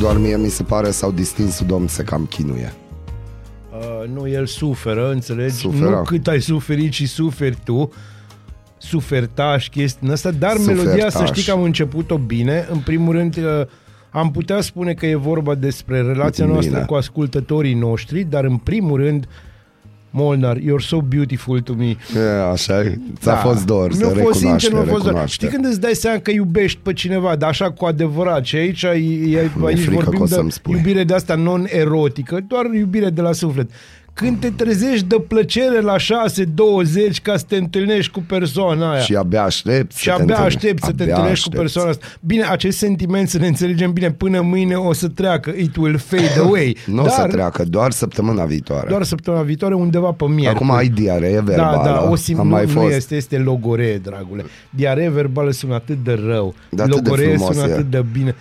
Doar mie mi se pare sau distinsul domn se cam chinuie. Uh, nu, el suferă, înțelegi? Suferă. Nu cât ai suferit și suferi tu, sufertaș chestia asta, dar Sufertaș. melodia să știi că am început-o bine. În primul rând, uh, am putea spune că e vorba despre relația Bine. noastră cu ascultătorii noștri, dar în primul rând, Molnar, you're so beautiful to me. E, așa e. Ți-a fost dor, se Mi-a Da. fost recunoaște, sincer, mi-a fost dor. recunoaște. Știi când îți dai seama că iubești pe cineva, dar așa cu adevărat, și aici, e, e, aici frică vorbim că o de să-mi spui. iubire de asta non-erotică, doar iubire de la suflet. Când te trezești de plăcere la 6.20 ca să te întâlnești cu persoana aia. Și abia aștept Și abia aștept să te întâlnești cu persoana asta. Bine, acest sentiment, să ne înțelegem bine, până mâine o să treacă. It will fade away. Nu o să treacă, doar săptămâna viitoare. Doar săptămâna viitoare, undeva pe miercuri. Acum ai diaree verbală. Da, da, o simt, Am nu, mai nu fost. este, este logoree, dragule. Diaree verbală sună atât de rău. De atât de logoree frumos sună e. atât de bine.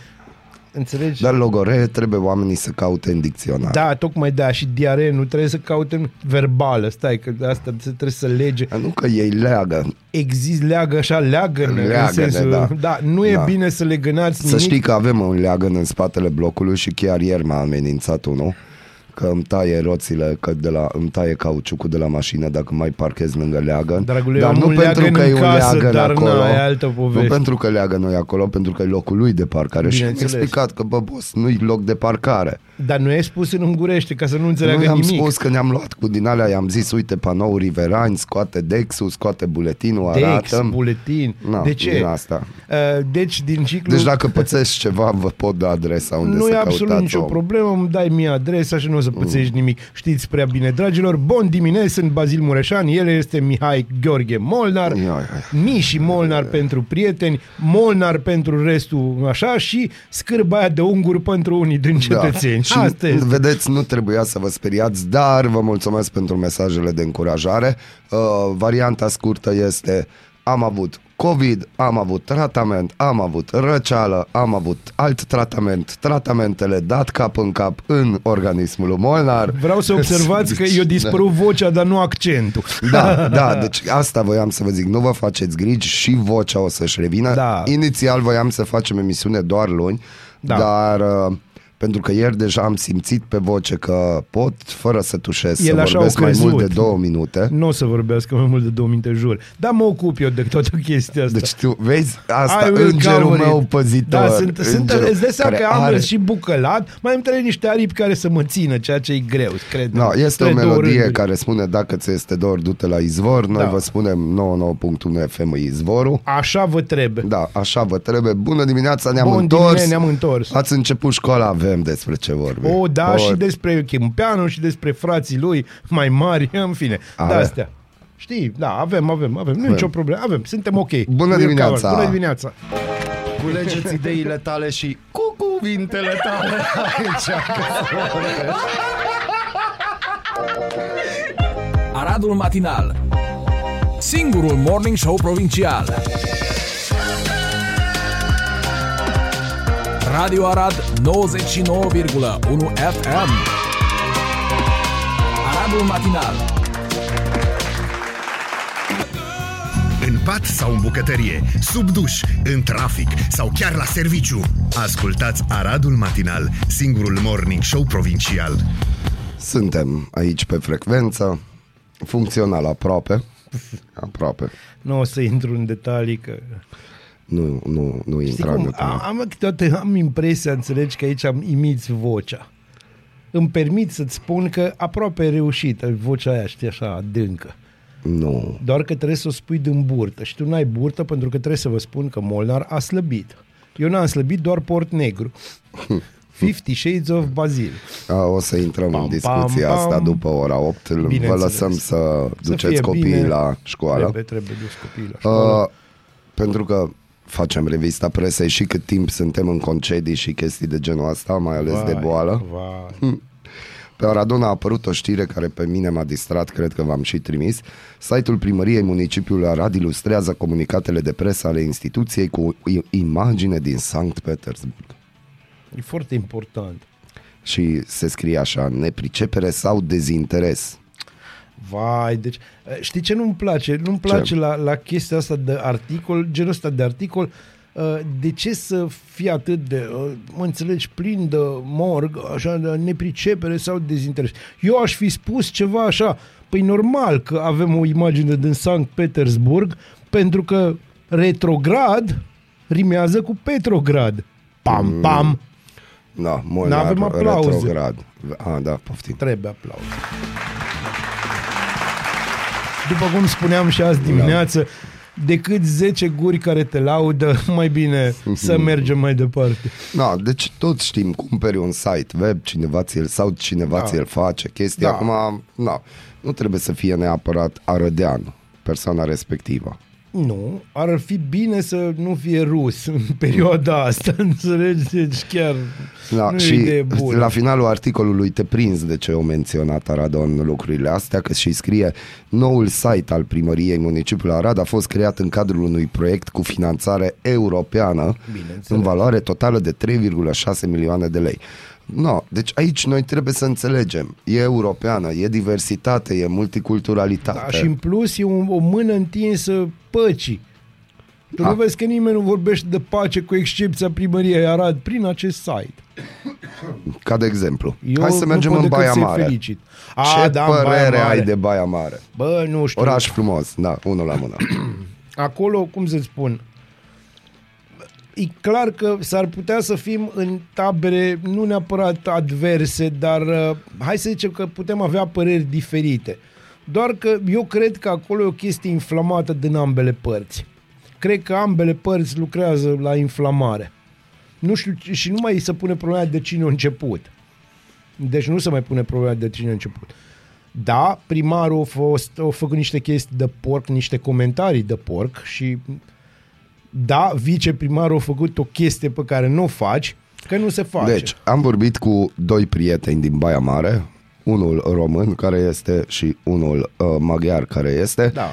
Înțelegi? Dar logoree trebuie oamenii să caute în dicționar. Da, tocmai da, și diaree nu trebuie să caute în verbală, stai, că de asta se trebuie să lege. Nu că ei leagă. Exist, leagă așa, leagă în Leagă-ne, sensul, da. da, nu e Da. bine să legănați Să nimic. știi că avem un leagăn în spatele blocului și chiar ieri m-a amenințat unul că îmi taie roțile, că de la, îmi taie cauciucul de la mașină dacă mai parchez lângă leagăn. Dragule, eu dar am nu un pentru leagăn că e în un casă, leagăn dar acolo. na, e altă poveste. Nu pentru că leagă noi acolo, pentru că e locul lui de parcare. Și mi-a Bineînțeles. explicat că, bă, boss, nu-i loc de parcare. Dar nu ai spus în ungurește, ca să nu înțeleagă Nu i-am nimic. spus că ne-am luat cu din alea, i-am zis, uite, panouri riverani, scoate Dexul, scoate buletinul, Dex, arată. buletin. Na, de ce? din asta. Uh, Deci, din ciclu... Deci dacă pățești ceva, vă pot da adresa unde nu să e căutați absolut nicio om. problemă, îmi dai mie adresa și nu o să pățești Mm. nimic. Știți prea bine, dragilor, bun dimineața, sunt Bazil Mureșan, el este Mihai Gheorghe Molnar, Ia, ia. Mi și Molnar pentru prieteni, Molnar pentru restul așa și scârba aia de unguri pentru unii din cetățeni. Da. Și Asta este. vedeți, nu trebuia să vă speriați, dar vă mulțumesc pentru mesajele de încurajare. Uh, varianta scurtă este am avut COVID, am avut tratament, am avut răceală, am avut alt tratament, tratamentele dat cap în cap în organismul lui Molnar. Vreau să observați că eu dispărut vocea, dar nu accentul. Da, da, deci asta voiam să vă zic, nu vă faceți griji și vocea o să-și revină. Da. Inițial voiam să facem emisiune doar luni, Da. dar uh, pentru că ieri deja am simțit pe voce că pot, fără să tușesc, El să așa vorbesc au mai mult de crezut. două minute. Nu o să vorbească mai mult de două minute, jur. Dar mă ocup eu de toată chestia asta. Deci tu vezi asta, I will îngerul cover meu it. păzitor. Da, sunt, sunt, îngerul îți dai seama care că am are- și bucălat, mai îmi trebuie niște aripi care să mă țină, ceea ce e greu, cred. No, este o Între două melodie rânduri. care spune dacă ți este dor, du-te la izvor. Noi Da. vă spunem 99.1 FM e izvorul. Așa vă trebuie. Da, așa vă trebuie. Bună dimineața, ne-am Bun întors. dimineața, ne-am întors. Ați început școala, avem despre ce vorbim. O, da, O, și despre Chimpeanu și despre frații lui mai mari, în fine. Are? Da, astea. Știi, da, avem, avem, avem, nu e nicio problemă, avem, suntem ok. Bună We're dimineața. covered. Bună dimineața! Culegeți ideile tale și cu cuvintele tale aici. Aradul Matinal Singurul Morning Show Provincial Radio Arad 99,1 FM Aradul Matinal În pat sau în bucătărie, sub duș, în trafic sau chiar la serviciu. Ascultați Aradul Matinal, singurul morning show provincial. Suntem aici pe frecvență, funcțional aproape. Aproape. Nu o să intru în detalii că... Nu, nu, nu Știi intra cum, în am, am, câteodată am impresia, înțelegi, că aici am imiți vocea. Îmi permit să-ți spun că aproape reușită vocea aia, știi, așa, adâncă. Nu. Doar că trebuie să o spui din burtă. Și tu n-ai burtă pentru că trebuie să vă spun că Molnar a slăbit. Eu n-am slăbit, doar port negru. Fifty Shades of Basil. A, o să intrăm Pam, în discuția pam, asta pam. după ora 8. Vă Bineînțeles. lăsăm să Să duceți fie copiii bine. la școală. Trebuie, trebuie dus copiii la școală. Uh, pentru că facem revista presei și cât timp suntem în concedii și chestii de genul ăsta, mai ales de Vai, boală. Vai. Pe Aradona a apărut o știre care pe mine m-a distrat, cred că v-am și trimis. Site-ul primăriei municipiului Arad ilustrează comunicatele de presă ale instituției cu o i- imagine din Sankt Petersburg. E foarte important. Și se scrie așa, nepricepere sau dezinteres. Vai, deci știi ce nu-mi place? Nu-mi place la, la chestia asta de articol, genul ăsta de articol uh, de ce să fie atât de, uh, mă înțelegi, plin de morg, așa, de nepricepere sau dezinteres? Eu aș fi spus ceva așa, păi normal că avem o imagine din Sankt Petersburg, pentru că retrograd rimează cu Petrograd. Pam, pam, Da, Molnar, N-avem aplauze. retrograd. Ah, da, poftim. trebuie aplauz. După cum spuneam și azi dimineață, decât 10 guri care te laudă, mai bine să mergem mai departe. Da, deci toți știm, cumperi un site web, cineva ți-l, sau cineva Da. ți-l face chestia. Da. Acum, na, nu trebuie să fie neapărat arădean persoana respectivă. Nu, ar fi bine să nu fie rus în perioada asta, înțelegi? Deci chiar Da, nu e și idee bună. la finalul articolului te prinzi de ce au menționat Aradon lucrurile astea, că și scrie noul site al primăriei municipiului Arad a fost creat în cadrul unui proiect cu finanțare europeană Bineînțeles. în valoare totală de 3,6 milioane de lei. No, deci aici noi trebuie să înțelegem. E europeană, e diversitate, e multiculturalitate. Da, și în plus e un, o mână întinsă păcii. Tu Da. nu vezi că nimeni nu vorbește de pace cu excepția primăriei Arad prin acest site. Ca de exemplu. Eu Hai să mergem nu pot în decât Baia să-i Mare. felicit. Ce da, în Baia părere Mare. ai de Baia Mare? Bă, nu știu. Oraș frumos, da, unul la mână. acolo, cum să spun, e clar că s-ar putea să fim în tabere nu neapărat adverse, dar uh, hai să zicem că putem avea păreri diferite. Doar că eu cred că acolo e o chestie inflamată din ambele părți. Cred că ambele părți lucrează la inflamare. Nu știu, și nu mai se pune problema de cine a început. Deci nu se mai pune problema de cine a început. Da, primarul a, fost, a făcut niște chestii de porc, niște comentarii de porc și da, viceprimarul a făcut o chestie pe care nu o faci, că nu se face. Deci, am vorbit cu doi prieteni din Baia Mare, unul român care este și unul uh, maghiar care este, Da.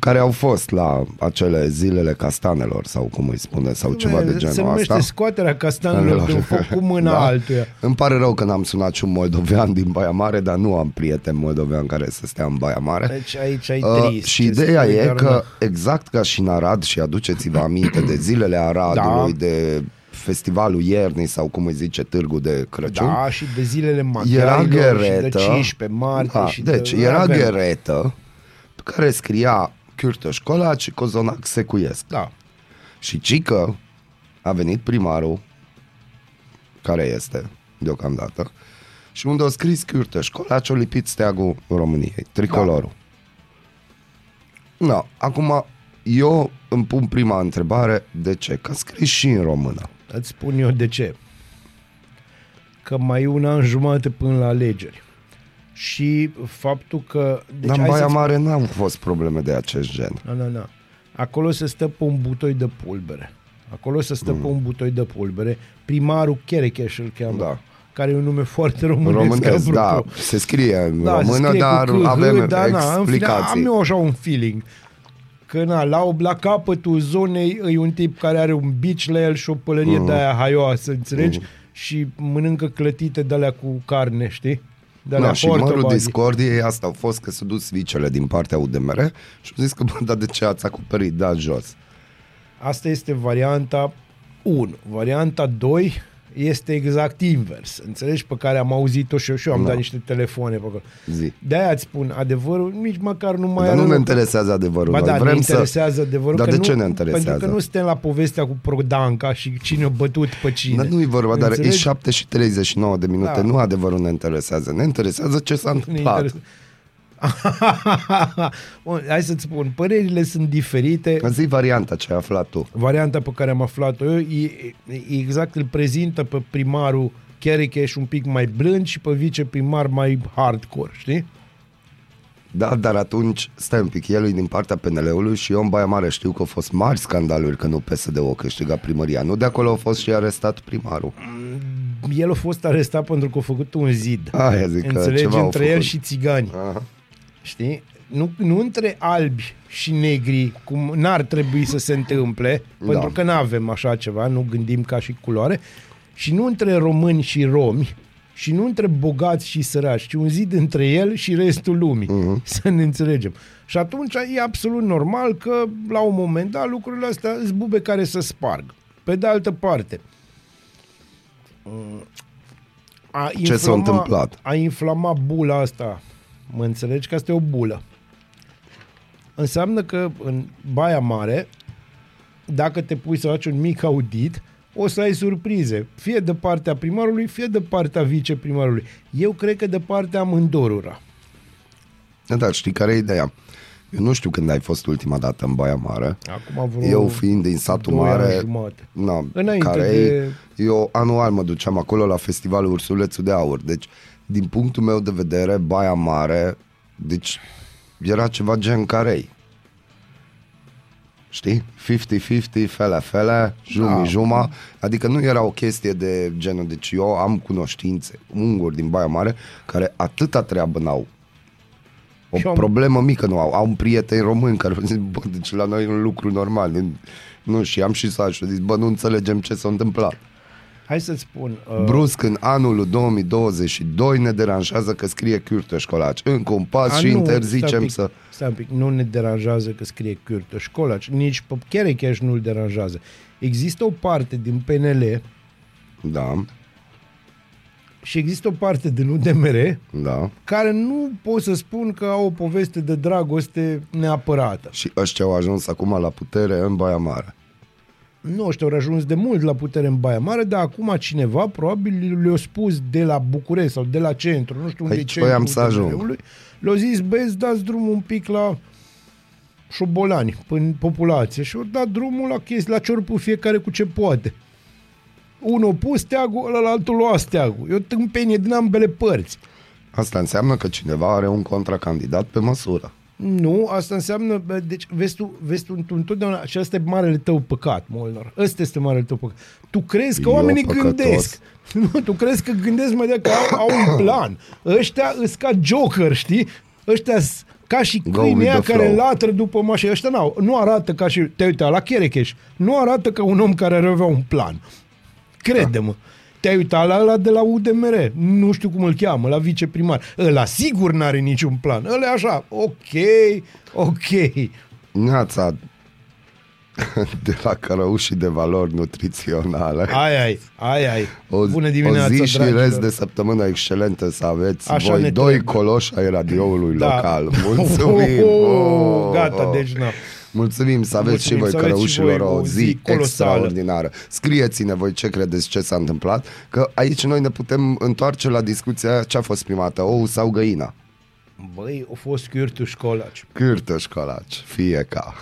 Care au fost la acele zilele castanelor sau cum îi spune, sau ceva de se genul numește asta. scoaterea castanelor din foc cu mâna Da. altuia. Îmi pare rău că n-am sunat și un moldovean din Baia Mare, dar nu am prieten moldovean care să stea în Baia Mare. Deci aici ai Uh, trist. și ce ideea spui, e dar că nu. exact ca și în Arad și aduceți-vă aminte de zilele Aradului, Da. de festivalul iernii sau cum îi zice, târgul de Crăciun. Da, și de zilele era maghiarilor și de gheretă. 15 martie. da, și deci de, era avem. gheretă pe care scria Cârtăș Colaci și Cozonac Secuiesc. Da. Și cică a venit primarul, care este deocamdată, și unde a scris Cârtăș Colaci, a lipit steagul României, tricolorul. Da. No, acum eu îmi pun prima întrebare, de ce? Că a scris și în română. Îți spun eu de ce. Că mai e un an jumate până la alegeri. Și faptul că... Deci Dar în hai Baia să-ți- Mare n-au fost probleme de acest gen. Na, na, na. Acolo se stă pe un butoi de pulbere. Acolo se stă mm. pe un butoi de pulbere. Primarul Cherecheș îl cheamă. Da. Care e un nume foarte românesc. Românesc, apropo. da, se scrie în Da, se română, scrie dar cu H, avem da, na, în fine, explicații. am eu așa un feeling. Că na, la, la capătul zonei e un tip care are un bici la el și o pălărie mm. de aia haioasă, înțelegi? Mm. Și mănâncă clătite de alea cu carne, știi? De alea Da, și mărul portobaghi. discordiei asta au fost că s-au dus vicele din partea UDMR și au zis că, bă, dar de ce ați acoperit, da, jos. Asta este varianta 1. Varianta 2 este exact invers. Înțelegi? Pe care am auzit-o și eu, și eu am Da. dat niște telefoane pe acolo. Zi. De-aia îți spun, adevărul nici măcar nu mai Dar nu are ne loc. interesează adevărul. Ba Noi da, vrem ne să... interesează adevărul. Dar că de nu, ce ne interesează? Pentru că nu suntem la povestea cu Prodanca și cine a bătut pe cine. Dar nu e vorba, dar e Înțelegi? 7 și 39 de minute. Da. Nu adevărul ne interesează. Ne interesează ce s-a Ne întâmplat. Interesează. Bun, Hai să-ți spun, părerile sunt diferite. Zi varianta ce ai aflat tu. Varianta pe care am aflat-o eu e, e exact îl prezintă pe primarul Cherecheș un pic mai blând și pe viceprimar mai hardcore, știi? Da, dar atunci, stai un pic, el e din partea PNL-ului și eu în Baia Mare știu că au fost mari scandaluri că nu PSD-ul a câștigat primăria. Nu de acolo a fost și arestat primarul. El a fost arestat pentru că a făcut un zid. Aia zic că Înțelegi? ceva au Între el făcut. și țigani. Aha. Știi? Nu, nu între albi și negri, cum n-ar trebui să se întâmple, Da. pentru că nu avem așa ceva, nu gândim ca și culoare, și nu între români și romi, și nu între bogați și săraci, ci un zid între el și restul lumii. Mhm. Uh-huh. Să ne înțelegem. Și atunci e absolut normal că la un moment dat lucrurile astea sunt bube care să sparg. Pe de altă parte, mm, a Ce s-a întâmplat? A inflama bula asta. Mă înțelegi că asta e o bulă. Înseamnă că în Baia Mare, dacă te pui să faci un mic audit, o să ai surprize. Fie de partea primarului, fie de partea viceprimarului. Eu cred că de partea amândorura. Da, dar știi care e ideea? Eu nu știu când ai fost ultima dată în Baia Mare. Acum vreo Eu fiind din satul doi ani mare, jumate. na, Înainte care de- e, eu anual mă duceam acolo la festivalul Ursulețul de Aur. Deci, din punctul meu de vedere, Baia Mare, deci era ceva gen carei. Știi? 50-50, fele, fele, jumi, Da. juma. Adică nu era o chestie de genul, deci eu am cunoștințe, unguri din Baia Mare, care atâta treabă n-au. O Și am- problemă mică nu au. Au un prieten român care zic, bă, deci la noi e un lucru normal. Nu, și am și să și zic, bă, nu înțelegem ce s-a întâmplat. Hai să-ți spun. Uh, Brusc, în anul 2022 ne deranjează că scrie Cârtă Școlaci. Încă un pas a, și nu, interzicem stai un pic, să... Stai un pic, nu ne deranjează că scrie Cârtă Școlaci, nici pe Cherecheș nu-l deranjează. Există o parte din PNL Da, și există o parte din UDMR da. care nu pot să spun că au o poveste de dragoste neapărată. Și ăștia au ajuns acum la putere în Baia Mare. Nu, ăștia au ajuns de mult la putere în Baia Mare, dar acum cineva probabil le-a spus de la București sau de la centru, nu știu unde Aici e voiam centrul să ajung. UDMR-ului, Le-au zis, băieți, dați drumul un pic la șobolani, în populație și au dat drumul la chestii, la ciorpul fiecare cu ce poate. Unul a pus steagul, ăla altul lua steagul. E o tâmpenie din ambele părți. Asta înseamnă că cineva are un contracandidat pe măsură. Nu, asta înseamnă, bă, deci vezi tu, vezi tu, tu întotdeauna, și asta e marele tău păcat, Molnar. Ăsta este marele tău păcat. Tu crezi că Eu oamenii păcătos. gândesc. Nu, tu crezi că gândesc mai de că au, au un plan. Ăștia îs ca Joker, știi? Ăștia s- ca și Go câinii with ăia the care flow. latră după mașină. Ăștia n-au, nu arată ca și, te uita la Cherecheș, nu arată ca un om care ar avea un plan. Crede-mă. Te-ai uitat la ăla de la UDMR, nu știu cum îl cheamă, la viceprimar. Ăla sigur n-are niciun plan. Ăla e așa, ok, ok. Neața de la cărăușii de valori nutriționale. Ai, ai, ai, ai. O, Bună dimineața, o zi și dragilor. rest de săptămână excelentă să aveți Așa voi ne doi trebuie. coloși ai radioului Da. local. Mulțumim! Oh, gata, deci na. Mulțumim să aveți Mulțumim, și voi să aveți și cărăușilor voi o o zi, zi colosală. extraordinară. Scrieți-ne voi ce credeți ce s-a întâmplat, că aici noi ne putem întoarce la discuția ce a fost primată, ou sau găina. Băi, a fost cârtul școlaci. Cârtă școlaci, fie ca.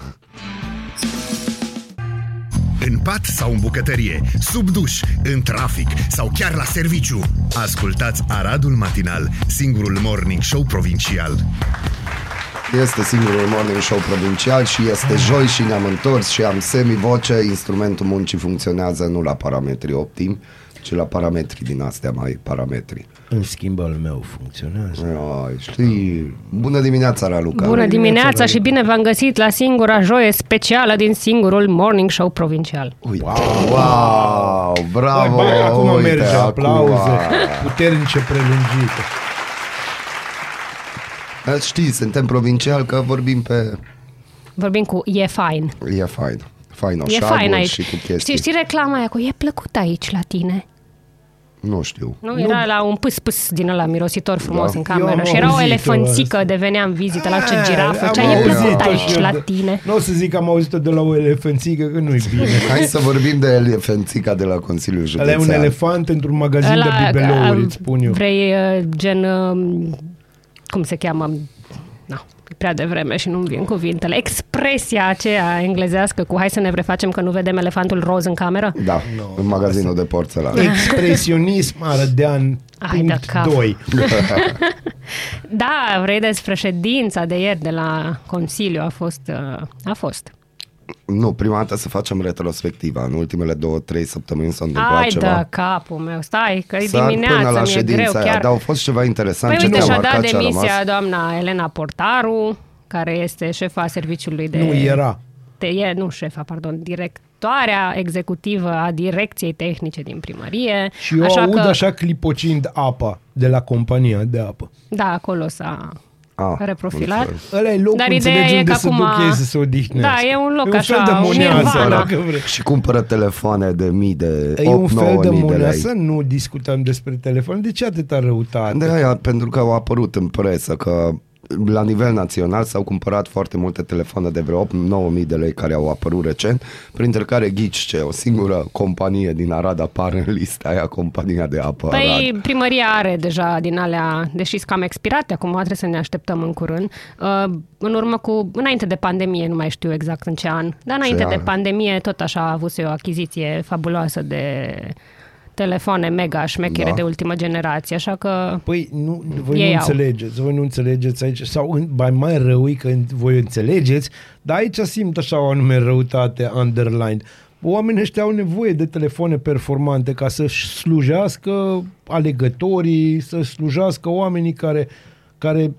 În pat sau în bucătărie, sub duș, în trafic sau chiar la serviciu. Ascultați Aradul Matinal, singurul morning show provincial. Este singurul morning show provincial și este joi și ne-am întors și am semi-voce. Instrumentul muncii funcționează nu la parametri optimi, ci la parametri din astea mai parametri. În schimb al meu funcționează. Ai, știi, bună dimineața, Raluca. Bună dimineața dimineața, și bine v-am găsit la singura joie specială din singurul morning show provincial. Uite, wow, wow bravo! Băi, băi, acum uite, merge acum. aplauze puternice prelungite. Știi, suntem provincial că vorbim pe... Vorbim cu E fain. E fain. Fain E fain aici. și cu chestii. Știi, știi reclama aia cu e plăcut aici la tine? Nu știu. Nu, era la un pâs-pâs din ăla mirositor frumos Da. în Eu am cameră și era o auzit-o elefanțică de venea în vizită la ce Ah, girafă. am Cea e auzit-o plăcut și aici eu la de- tine. Nu o să zic că am auzit-o de la o elefanțică, că nu-i bine. Hai să vorbim de elefanțica de la Consiliul Ăla Județean. e un elefant într-un magazin de bibelouri, îți spun eu. Vrei uh, gen, uh, cum se cheamă? No, e prea devreme și nu-mi vin cuvintele. Expresia aceea englezească cu hai să ne prefacem că nu vedem elefantul roz în cameră? Da, în magazinul de porțelan. Expresionism arădean Ai de punct cap. 2. Da, vrei despre ședința de ieri de la Consiliu. A fost, uh, a fost. Nu, prima dată să facem retrospectiva. În ultimele două, trei săptămâni s-a întâmplat Ai ceva. de capul meu, stai, că e Sar dimineața, până la mi-e ședința greu aia, chiar. dar au fost ceva interesant. Păi ce uite, te-a și-a dat marcat, ce a demisia rămas? doamna Elena Portaru, care este șefa serviciului de... Nu era. Te, e, nu șefa, pardon, directoarea executivă a direcției tehnice din primărie. Și eu așa aud că, așa clipocind apa de la compania de apă. Da, acolo s-a... Ah, reprofilat. înțeles. Ăla e locul, Dar ideea înțelegi, e unde că să acum- duchezi să se odihnească. Da, e un loc e un așa, fel de un moneasă, nirvana. dacă vrei. Și cumpără telefoane de mii de 8 E un fel de mii de lei. moneasă, nu discutăm despre telefon. De ce atâta răutate? De aia, pentru că au apărut în presă că la nivel național s-au cumpărat foarte multe telefoane de vreo 8-9 mii de lei care au apărut recent, printre care ghici ce, o singură companie din Arad apare în lista aia, compania de apă Păi Arad. primăria are deja din alea, deși sunt cam expirate, acum trebuie să ne așteptăm în curând. Uh, În urmă cu, înainte de pandemie, nu mai știu exact în ce an, dar înainte Ce de an? pandemie tot așa a avut o achiziție fabuloasă de telefoane mega șmechere Da. de ultimă generație, așa că Păi nu, voi Ei nu au. înțelegeți, voi nu înțelegeți aici, sau în, mai, mai rău e că voi înțelegeți, dar aici simt așa o anume răutate underline. Oamenii ăștia au nevoie de telefoane performante ca să slujească alegătorii, să slujească oamenii care, care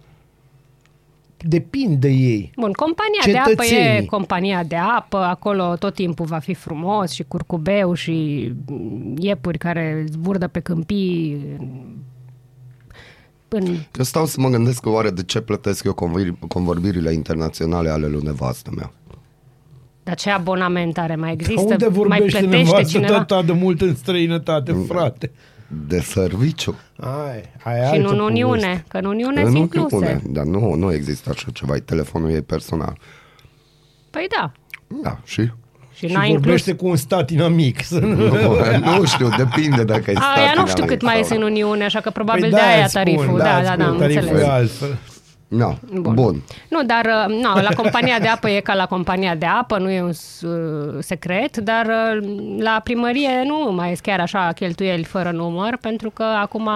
depind de ei. Bun, compania de apă e Cetățenii. compania de apă, acolo tot timpul va fi frumos și curcubeu și mm, iepuri care zburdă pe câmpii în Eu stau să mă gândesc că oare de ce plătesc eu convir- convorbirile internaționale ale lui nevastă mea. Dar ce abonament are? Mai există? Unde mai vorbește plătește nevastă cineva? tata de mult în străinătate, frate? De serviciu. Ai, ai Și altă nu în Uniune, poveste. că în Uniune În sunt incluse. Uniune. Dar nu, nu există așa ceva, e telefonul ei personal. Păi da. Da, și? Și, Și n-ai inclus. vorbește cu un stat inamic. Să nu... Nu, nu știu, depinde dacă e A, stat ea nu știu dinamic cât mai sau ies în nu. Uniune, așa că probabil Păi de de-aia aia îți spun, tariful. Da, îți da, da, spun, am tariful înțeles. e altfel. No. Bun. Bun. Bun. Nu, dar uh, nu, la compania de apă e ca la compania de apă, nu e un uh, secret, dar uh, la primărie nu mai sunt chiar așa cheltuieli fără număr, pentru că acum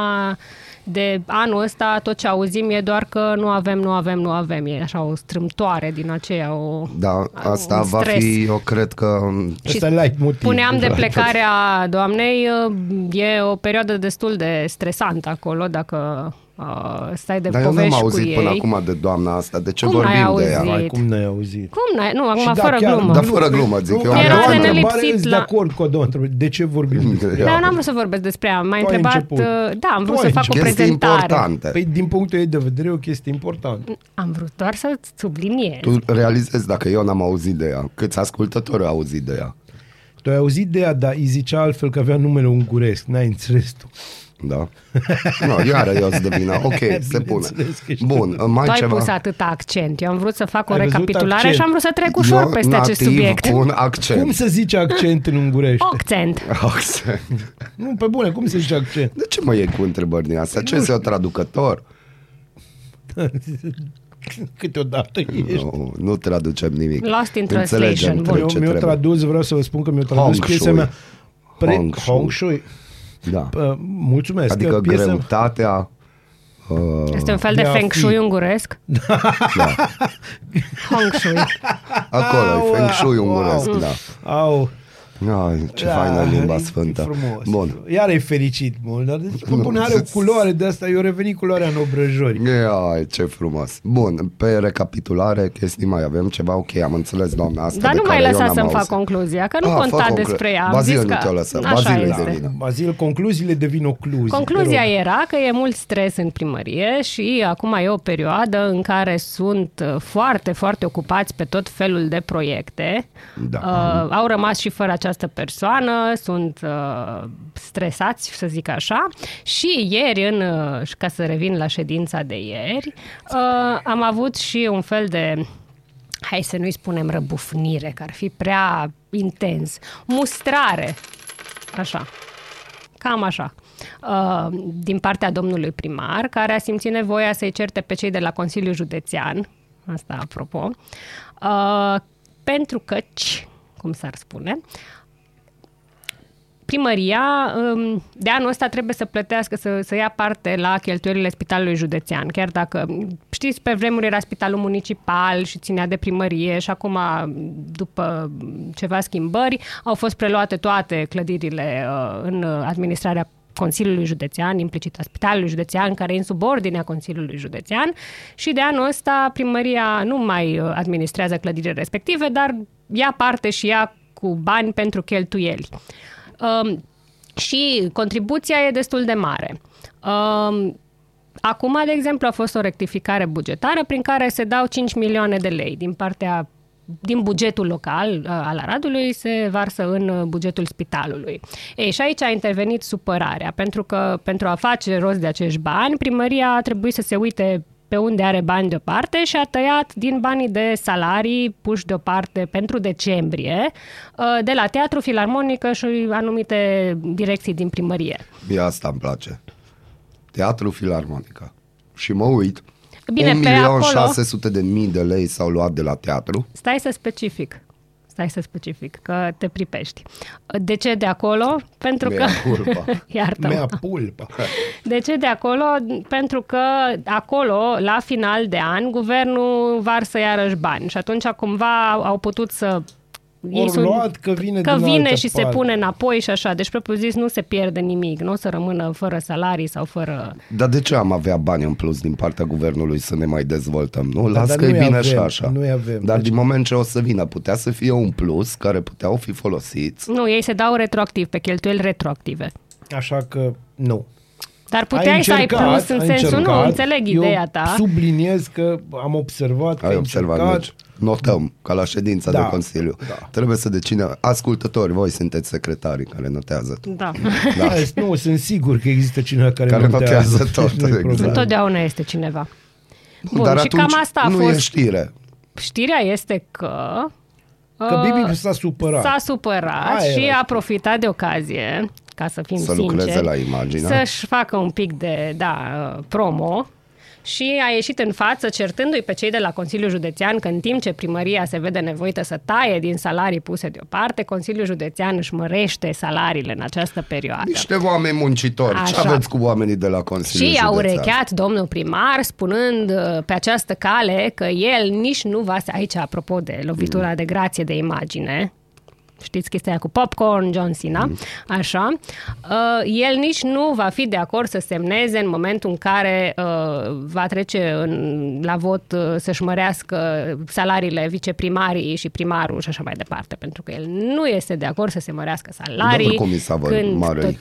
de anul ăsta tot ce auzim e doar că nu avem, nu avem, nu avem. E așa o strâmtoare din aceea, o, Da, asta un va stres. fi, eu cred că... Ăsta e light motiv. Puneam de plecarea doamnei, uh, e o perioadă destul de stresantă acolo, dacă uh, stai de Dar eu povești n-am cu auzit ei. până acum de doamna asta. De ce Cum vorbim n-ai de ea? auzit? Ai, cum n-ai auzit? Cum n-ai? Nu, acum Și da, fără chiar- glumă. Da, fără glumă, zic eu. Era Era am de o de întrebare. nelipsit nelipsit de la- acord cu a doua întrebare. De ce vorbim despre Da, n-am vrut să vorbesc despre ea. M-a Tu ai întrebat, început. uh, da, am vrut Tu să ai fac o Chestii prezentare. importante. Păi din punctul ei de vedere e o chestie importantă. Am vrut doar să subliniez. Tu realizezi dacă eu n-am auzit de ea, câți ascultători au auzit de ea. Tu ai auzit de ea, dar îi zicea altfel că avea numele unguresc. N-ai înțeles tu. Da? Nu, iară eu sunt de vină. Ok, se pune. Bineînțeles că știu. Bun, mai tu ai ceva. pus atâta accent. Eu am vrut să fac o Ai văzut recapitulare accent. și am vrut să trec ușor Eu peste acest nativ subiect. cu un accent. Cum se zice accent în ungurește? Accent. Accent. Nu, pe bune, cum se zice accent? De ce mă iei cu întrebări din astea? Ce sunt eu traducător? Câteodată ești. Nu, nu traducem nimic. Lost in Înțelegem translation. tre- Bun. ce Eu mi-o trebuie. tradus, vreau să vă spun că mi-o tradus Hong piesa Shui. mea. Pre- Hong Shui. Hong Shui. Da. Uh, mulțumesc. Adică piesa... greutatea... Uh, Este un fel de De a feng fi. shui unguresc. da. Feng shui. Acolo Au, e feng shui au, unguresc, au. da. Au, Ai, ce da, faină limba e sfântă. Frumos. Bun. Iar e fericit mult, dar deci, pe bune are o culoare de asta, eu revenit culoarea în obrăjori. Ai, ce frumos. Bun, pe recapitulare, chestii mai avem ceva? Ok, am înțeles, doamna asta. Dar de nu mai care eu lăsa n-am să-mi fac auzit. concluzia, că nu Ah, fă conta conclu- despre ea. Am Bazil zis nu că te-o lăsă. Așa Bazil îi este. de vină. Bazil, concluziile devin ocluzii. Concluzia te rog. era că e mult stres în primărie și acum e o perioadă în care sunt uh, foarte, foarte ocupați pe tot felul de proiecte. Da. Uh, au rămas și fără această persoană, sunt uh, stresați, să zic așa. Și ieri, în, uh, și ca să revin la ședința de ieri, uh, am avut și un fel de hai să nu-i spunem răbufnire, că ar fi prea intens, mustrare, așa, cam așa, uh, din partea domnului primar, care a simțit nevoia să-i certe pe cei de la Consiliul Județean, asta apropo, uh, pentru că, cum s-ar spune, primăria um, de anul ăsta trebuie să plătească, să, să ia parte la cheltuielile spitalului județean, chiar dacă, știți, pe vremuri era spitalul municipal și ținea de primărie și acum, după ceva schimbări, au fost preluate toate clădirile uh, în administrarea Consiliului Județean, implicit a Spitalului Județean, care e în subordinea Consiliului Județean și de anul ăsta primăria nu mai uh, administrează clădirile respective, dar ia parte și ea cu bani pentru cheltuieli. Um, și contribuția e destul de mare. Um, Acum, de exemplu, a fost o rectificare bugetară prin care se dau 5 milioane de lei din partea din bugetul local uh, al Aradului se varsă în uh, bugetul spitalului. Ei, și aici a intervenit supărarea, pentru că pentru a face rost de acești bani, primăria a trebuit să se uite pe unde are bani deoparte și a tăiat din banii de salarii puși deoparte pentru decembrie uh, de la Teatru Filarmonică și anumite direcții din primărie. Mie asta îmi place. Teatru Filarmonica. Și mă uit, Bine, pe acolo- 1.600.000 de mii de lei s-au luat de la teatru. Stai să specific. Stai să specific, că te pripești. De ce de acolo? Pentru Mea că... culpa. Iartă Mea pulpa. De ce de acolo? Pentru că acolo, la final de an, guvernul varsă iarăși bani și atunci cumva au putut să... Ori luat că vine că din vine altă și se parte. pune înapoi și așa. Deci, propriu zis, nu se pierde nimic. Nu o să rămână fără salarii sau fără... Dar de ce am avea bani în plus din partea guvernului să ne mai dezvoltăm? Nu, las dar că e nu-i bine avem, și așa. nu-i avem. Dar Deci- din moment ce o să vină, putea să fie un plus care puteau fi folosiți. Nu, ei se dau retroactiv, pe cheltuieli retroactive. Așa că nu. Dar puteai să ai plus în ai sensul, nu, încercat. înțeleg ideea ta. Eu subliniez că am observat că Ai ai observat, încercat. deci notăm ca la ședința Da, de Consiliu. da. Trebuie să decine, ascultători, voi sunteți secretarii care notează. Da. Da. Da. Nu, sunt sigur că există cineva care, Care notează tot, Nu-i exact. problemă. Întotdeauna este cineva. Bun, Dar și atunci cam asta a nu fost. e știre. Știrea este că... Că uh, Bibi s-a supărat. S-a supărat Aia și era a profitat de ocazie, ca să fim Să sinceri, lucreze la imagine. să-și facă un pic de, da, uh, promo și a ieșit în față certându-i pe cei de la Consiliul Județean că în timp ce primăria se vede nevoită să taie din salarii puse deoparte, Consiliul Județean își mărește salariile în această perioadă. Niște oameni muncitori. Ce Așa. aveți cu oamenii de la Consiliul Și a Județean? urecheat domnul primar spunând uh, pe această cale că el nici nu va... Aici, apropo de lovitura Mm. de grație de imagine, știți chestia aia cu popcorn, John Cena, Mm. așa, uh, el nici nu va fi de acord să semneze în momentul în care uh, va trece în, la vot uh, să-și mărească salariile viceprimarii și primarul și așa mai departe, pentru că el nu este de acord să se mărească salarii Domnul comisar când Marăi. tot...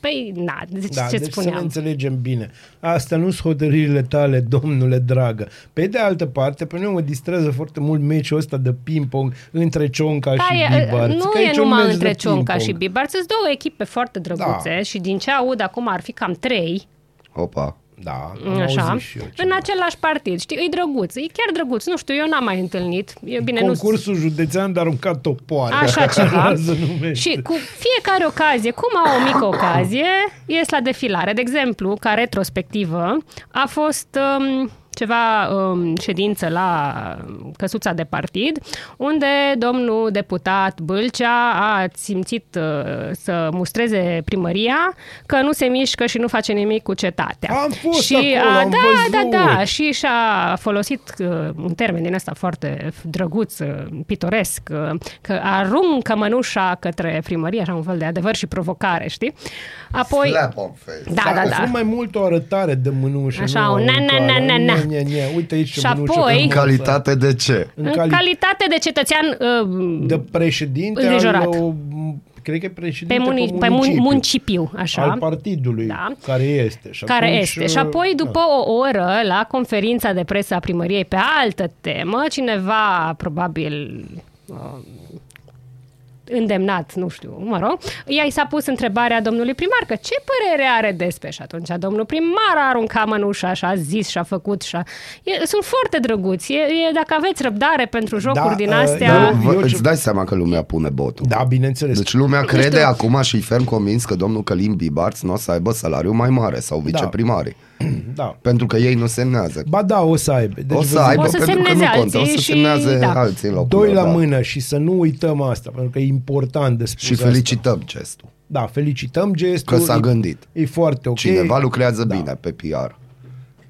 Păi, na, deci Da, ce deci să ne spuneam? înțelegem bine. Astea nu sunt hotărârile tale, domnule dragă. Pe de altă parte, pe mine mă distrează foarte mult meciul ăsta de ping-pong între Cionca Da, și e, Bibarț. nu Că e aici un numai meci între de Cionca ping-pong. și Bibarț, sunt două echipe foarte drăguțe Da. și din ce aud acum ar fi cam trei, Opa. Da, am așa, auzit și eu în ceva. același partid. Știi, e drăguț, e chiar drăguț. Nu știu, eu n-am mai întâlnit. E bine, Concursul județean de aruncat topoare. Așa ceva. Se numește. Și cu fiecare ocazie, cum au o mică ocazie, ies la defilare. De exemplu, ca retrospectivă, a fost um, ceva um, ședință la căsuța de partid, unde domnul deputat Bâlcea a simțit uh, să mustreze primăria că nu se mișcă și nu face nimic cu cetatea. Am fost și acolo, a, am da, văzut. da, da, și și-a folosit uh, un termen din ăsta foarte drăguț, uh, pitoresc, uh, că aruncă mănușa către primărie, așa un fel de adevăr și provocare, știi? Apoi... Slap on face. Da, da, A da. fost mai mult o arătare de mânușă. Așa, nu un o na, na, aruncare. na, na, na. Nie, nie, nie. Uite aici ce Și mânușă apoi- În frumoasă. calitate de ce? În În cali- calitate de cetățean uh, de președinte Îngrijorat. al, uh, cred că e președinte pe, muni, pe mun- municipiu, municipiu, așa. al partidului Da. care este. Și care atunci, este. Și apoi, uh, după o oră, la conferința de presă a primăriei pe altă temă, cineva, probabil uh, îndemnat, nu știu, mă rog, ea i s-a pus întrebarea domnului primar că ce părere are despre și atunci domnul primar a aruncat mănușa și a zis și a făcut și a... E, sunt foarte drăguți. E, e, dacă aveți răbdare pentru jocuri Da, din uh, astea... eu- Vă, eu ce- îți dai seama că lumea pune botul. Da, bineînțeles. Deci lumea crede știu. acum și e ferm convins că domnul Călim Bibarț nu o să aibă salariu mai mare sau viceprimarii. da. Pentru că ei nu semnează. Ba da, o să aibă. Deci o să vă zic, aibă, O să pentru că semneze nu contă. O să alții și- semnează da. alții în locul Doi lor, la da. mână și să nu uităm asta, pentru că e important de spus Și asta. felicităm gestul. Da, felicităm gestul. Că s-a e- gândit. E foarte ok. Cineva lucrează Da. bine pe PR.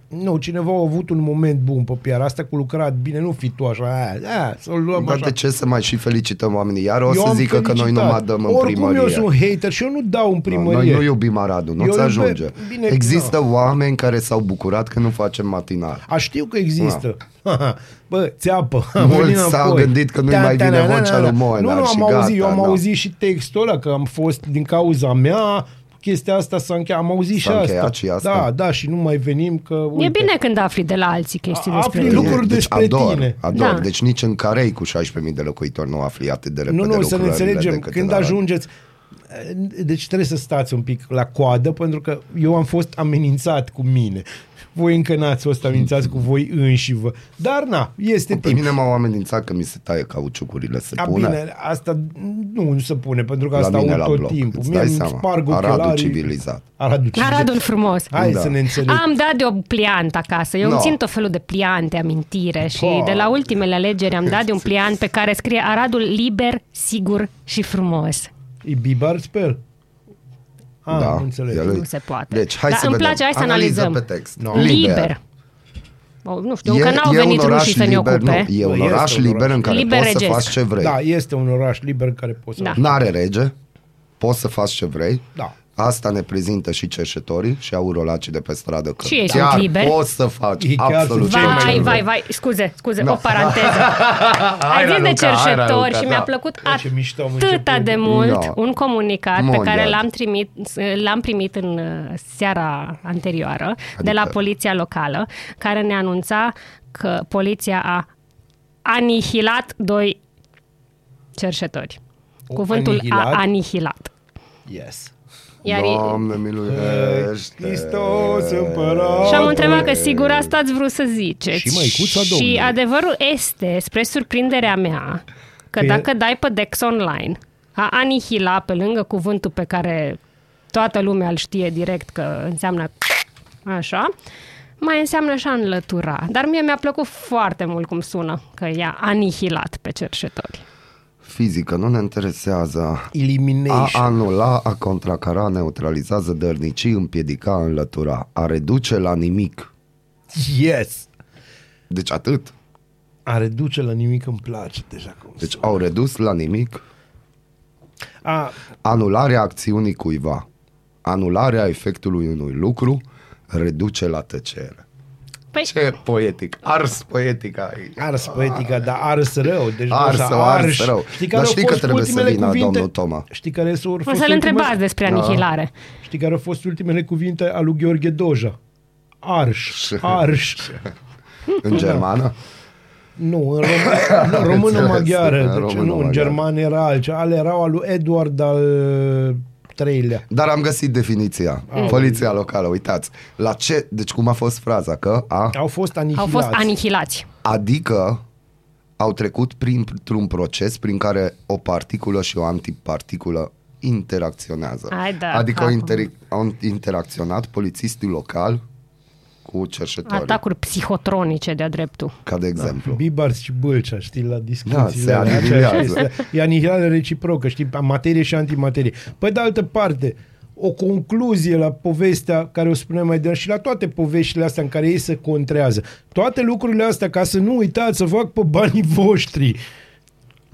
Nu, cineva a avut un moment bun pe PR. Asta cu lucrat bine, nu fi tu așa. A, a, să-l luăm Dar așa. de ce să mai și felicităm oamenii? Iar o Eu să am zică că noi nu felicitat. mai dăm în Oricum primărie. eu sunt hater și eu nu dau în No, primărie. Noi nu iubim Aradul, Eu nu-ți iube- ajunge. bine, Există da. oameni care s-au bucurat că nu facem matinal. A știu că există. Bă, țeapă. am Mulți venit s-au înapoi. gândit că nu-i Ta- mai ta- vine na- na- vocea na- lui na. Moenar Nu, nu, și am auzit, gata, eu am da. auzit și textul ăla, că am fost din cauza mea, chestia asta s-a încheiat. Am auzit și S-a asta. încheiat și asta? Da, da, și nu mai venim că... Uite, E bine când afli de la alții chestii A- despre afli tine. lucruri deci despre ador, tine. Ador. Da. Deci nici în Carei cu 16.000 de locuitori nu afli atât de repede Nu, nu, să ne lucrurile înțelegem. decât Când în Arad. ajungeți... Deci trebuie să stați un pic la coadă, pentru că eu am fost amenințat cu mine. Voi încă n-ați fost amenințați cu voi înșivă. Dar na, este Pe timp. mine m-au amenințat că mi se taie cauciucurile, se A, pune. bine, asta nu, nu se pune, pentru că La asta mine au la tot bloc. timpul. Îți Mie dai îmi seama. sparg Aradul ochelarii. civilizat. Aradul civilizat. Aradul frumos. Hai Da. să ne înțelegem. Am dat de o pliant acasă. Eu No. îmi țin tot felul de pliante, amintire și Pa. de la ultimele alegeri am dat de un pliant pe care scrie Aradul liber, sigur și frumos. E Bibar spell? Ah, Da, nu înțeleg. el- Nu se poate. Deci, hai Dar să îmi vedem. place, hai să Analiză analizăm. pe text. No. Liber. Liber. O, nu știu, încă n-au e venit un oraș rușii să ne liber, ocupe. Nu, e un Nu, este oraș un liber oraș. în care Liber poți să regesc. faci ce vrei. Da, este un oraș liber în care poți să... Da. N-are rege, poți să faci ce vrei. Da. Asta ne prezintă și cerșetorii și aurolacii de pe stradă. Că Și ei chiar sunt liberi. poți să faci Ei chiar absolut sunt ce cei mai vrei. Vai, liberi. vai, vai, scuze, scuze, No. o paranteză. Ai zis de Raluca, hai, cerșetori Raluca, și mi-a da. plăcut Bă, ce mișto am atâta început. de mult Da. un comunicat pe Mondial. care l-am, trimit, l-am primit în uh, seara anterioară de la poliția locală, care ne anunța că poliția a anihilat doi cerșetori. O Cuvântul anihilat? a anihilat. Yes. Iar Doamne, miluiește! Hristos împărat. Și am întrebat că sigur asta ați vrut să ziceți. Și măicuța Și Domnului. adevărul este, spre surprinderea mea, că Că e- dacă dai pe Dex Online, a anihila pe lângă cuvântul pe care toată lumea îl știe direct că înseamnă așa, mai înseamnă și a înlătura. Dar mie mi-a plăcut foarte mult cum sună, că i-a anihilat pe cerșetori. Fizică nu ne interesează. A Elimination. anula, a contracara, neutralizează, dărnici, împiedica, înlătura. A reduce la nimic. Yes. Deci atât. A reduce la nimic îmi place deja cum Deci au redus la nimic A, anularea acțiunii cuiva. Anularea efectului unui lucru reduce la tăcere. Păi, Ce poetic. Ars poetic aici. ars poetica, dar ars rău. Deci Ars așa, sau ars arș. rău. Știi Dar care au știi că fost trebuie să ultimele vină cuvinte? domnul Toma. Știi care s-au fost o să-l ultimele- întrebați despre Da. anihilare. Știi care au fost ultimele cuvinte al lui Gheorghe Doja? Arș, arș. În germană? Nu, în română, în română Înțeles, maghiară. în Deci, română nu, în maghiară. german era altceva. Ale erau al lui Edward al treilea. Dar am găsit definiția. Poliția locală, uitați. La ce, deci cum a fost fraza? Că a, Au fost Au anihilați. fost anihilați. adică au trecut printr-un proces prin care o particulă și o antiparticulă interacționează. Hai da, adică au, acum. inter- au interacționat polițistul local cu cerșetorii, Atacuri psihotronice de-a dreptul. ca de exemplu. Bibars și Bâlcea, știi, la discuțiile Da, se alea, anihilează. aceea este- E anihilare reciprocă, știi, materie și antimaterie. Pe de altă parte, o concluzie la povestea care o spuneam mai devreme și la toate poveștile astea în care ei se contrează. Toate lucrurile astea, ca să nu uitați, să fac pe banii voștri.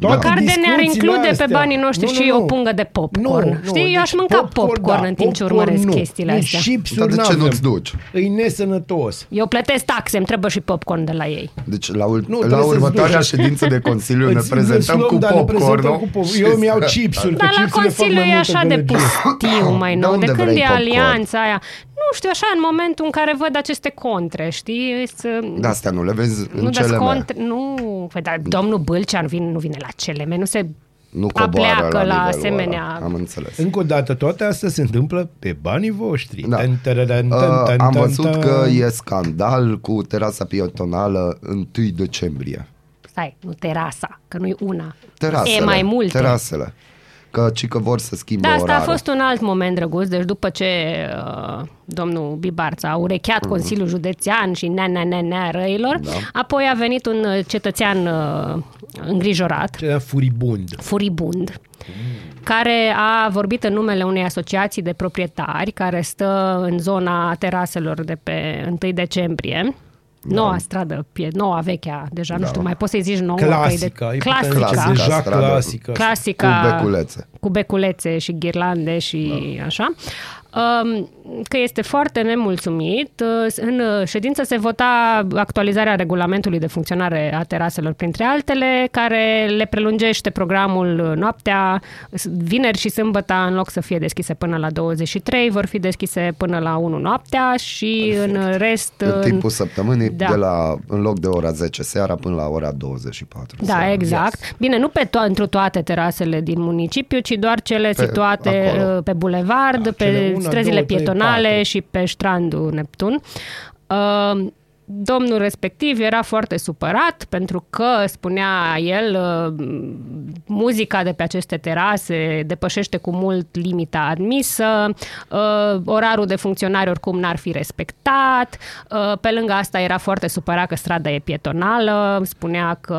Toate Măcar de ne-ar discuțiile include astea. pe banii noștri și o pungă de popcorn. Știi, eu aș mânca popcorn în timp ce popcorn urmăresc nu. chestiile Nici astea. chipsuri Dar de ce n-avem. nu-ți duci? E nesănătos. Eu plătesc taxe, îmi trebuie și popcorn de la ei. Deci la, ul- Nu, la trebuie să-ți următoarea duci. ședință de Consiliu ne Îți- prezentăm îți cu luăm, da, ne prezentăm popcorn, cu pop- Eu îmi iau chipsuri, că Dar la chipsurile fac Consiliu mai e multă așa de gălăgie. pustiu mai De nou. De, unde când vrei e popcorn? alianța aia? Nu știu, așa, în momentul în care văd aceste contre, știi? Să... De astea nu le vezi în nu cele descont, nu, păi, dar domnul Bâlcea nu vine, nu vine la CLM, nu se Nu coboară apleacă la, la nivelul asemenea... Ăla. Am înțeles. Încă o dată, toate astea se întâmplă pe banii voștri. Da. Tan, tararan, Uh, tan, tan, am tan, văzut tan. că e scandal cu terasa pietonală 1 decembrie. Stai, nu terasa, că nu e una. Terasele. E mai multe. Terasele. Că ci că vor să schimbe Da, asta orarul. a fost un alt moment drăguț, deci după ce uh, domnul Bibarța a urecheat Consiliul Județean și nea, nea, nea, nea răilor, da. apoi a venit un uh, cetățean uh, îngrijorat, Era furibund. furibund, care a vorbit în numele unei asociații de proprietari care stă în zona teraselor de pe 1 decembrie. Noua stradă, pie- noua vechea, deja nu știu, mai poți să-i zici nouă. că e Clasică. De, îi putem zice clasica. Clasica Deja stradă. clasică. Clasica. Cu beculețe. Cu beculețe și ghirlande și da. așa. Um, că este foarte nemulțumit. Uh, În uh, ședință se vota actualizarea regulamentului de funcționare a teraselor, printre altele, care le prelungește programul uh, noaptea, s- vineri și sâmbătă, în loc să fie deschise până la 23, vor fi deschise până la 1 noaptea și în rest... În timpul săptămânii, Da. de la, în loc de ora 10 seara până la ora 24 Da, seara. exact. Bine, nu pe to- întru toate terasele din municipiu, ci doar cele Pe- situate acolo. uh, pe bulevard, Da, pe cele una, străzile două, trei, pietonale patru. și pe strandul Neptun. Uh, Domnul respectiv era foarte supărat pentru că, spunea el, uh, muzica de pe aceste terase depășește cu mult limita admisă, uh, orarul de funcționare oricum n-ar fi respectat, uh, pe lângă asta era foarte supărat că strada e pietonală, spunea că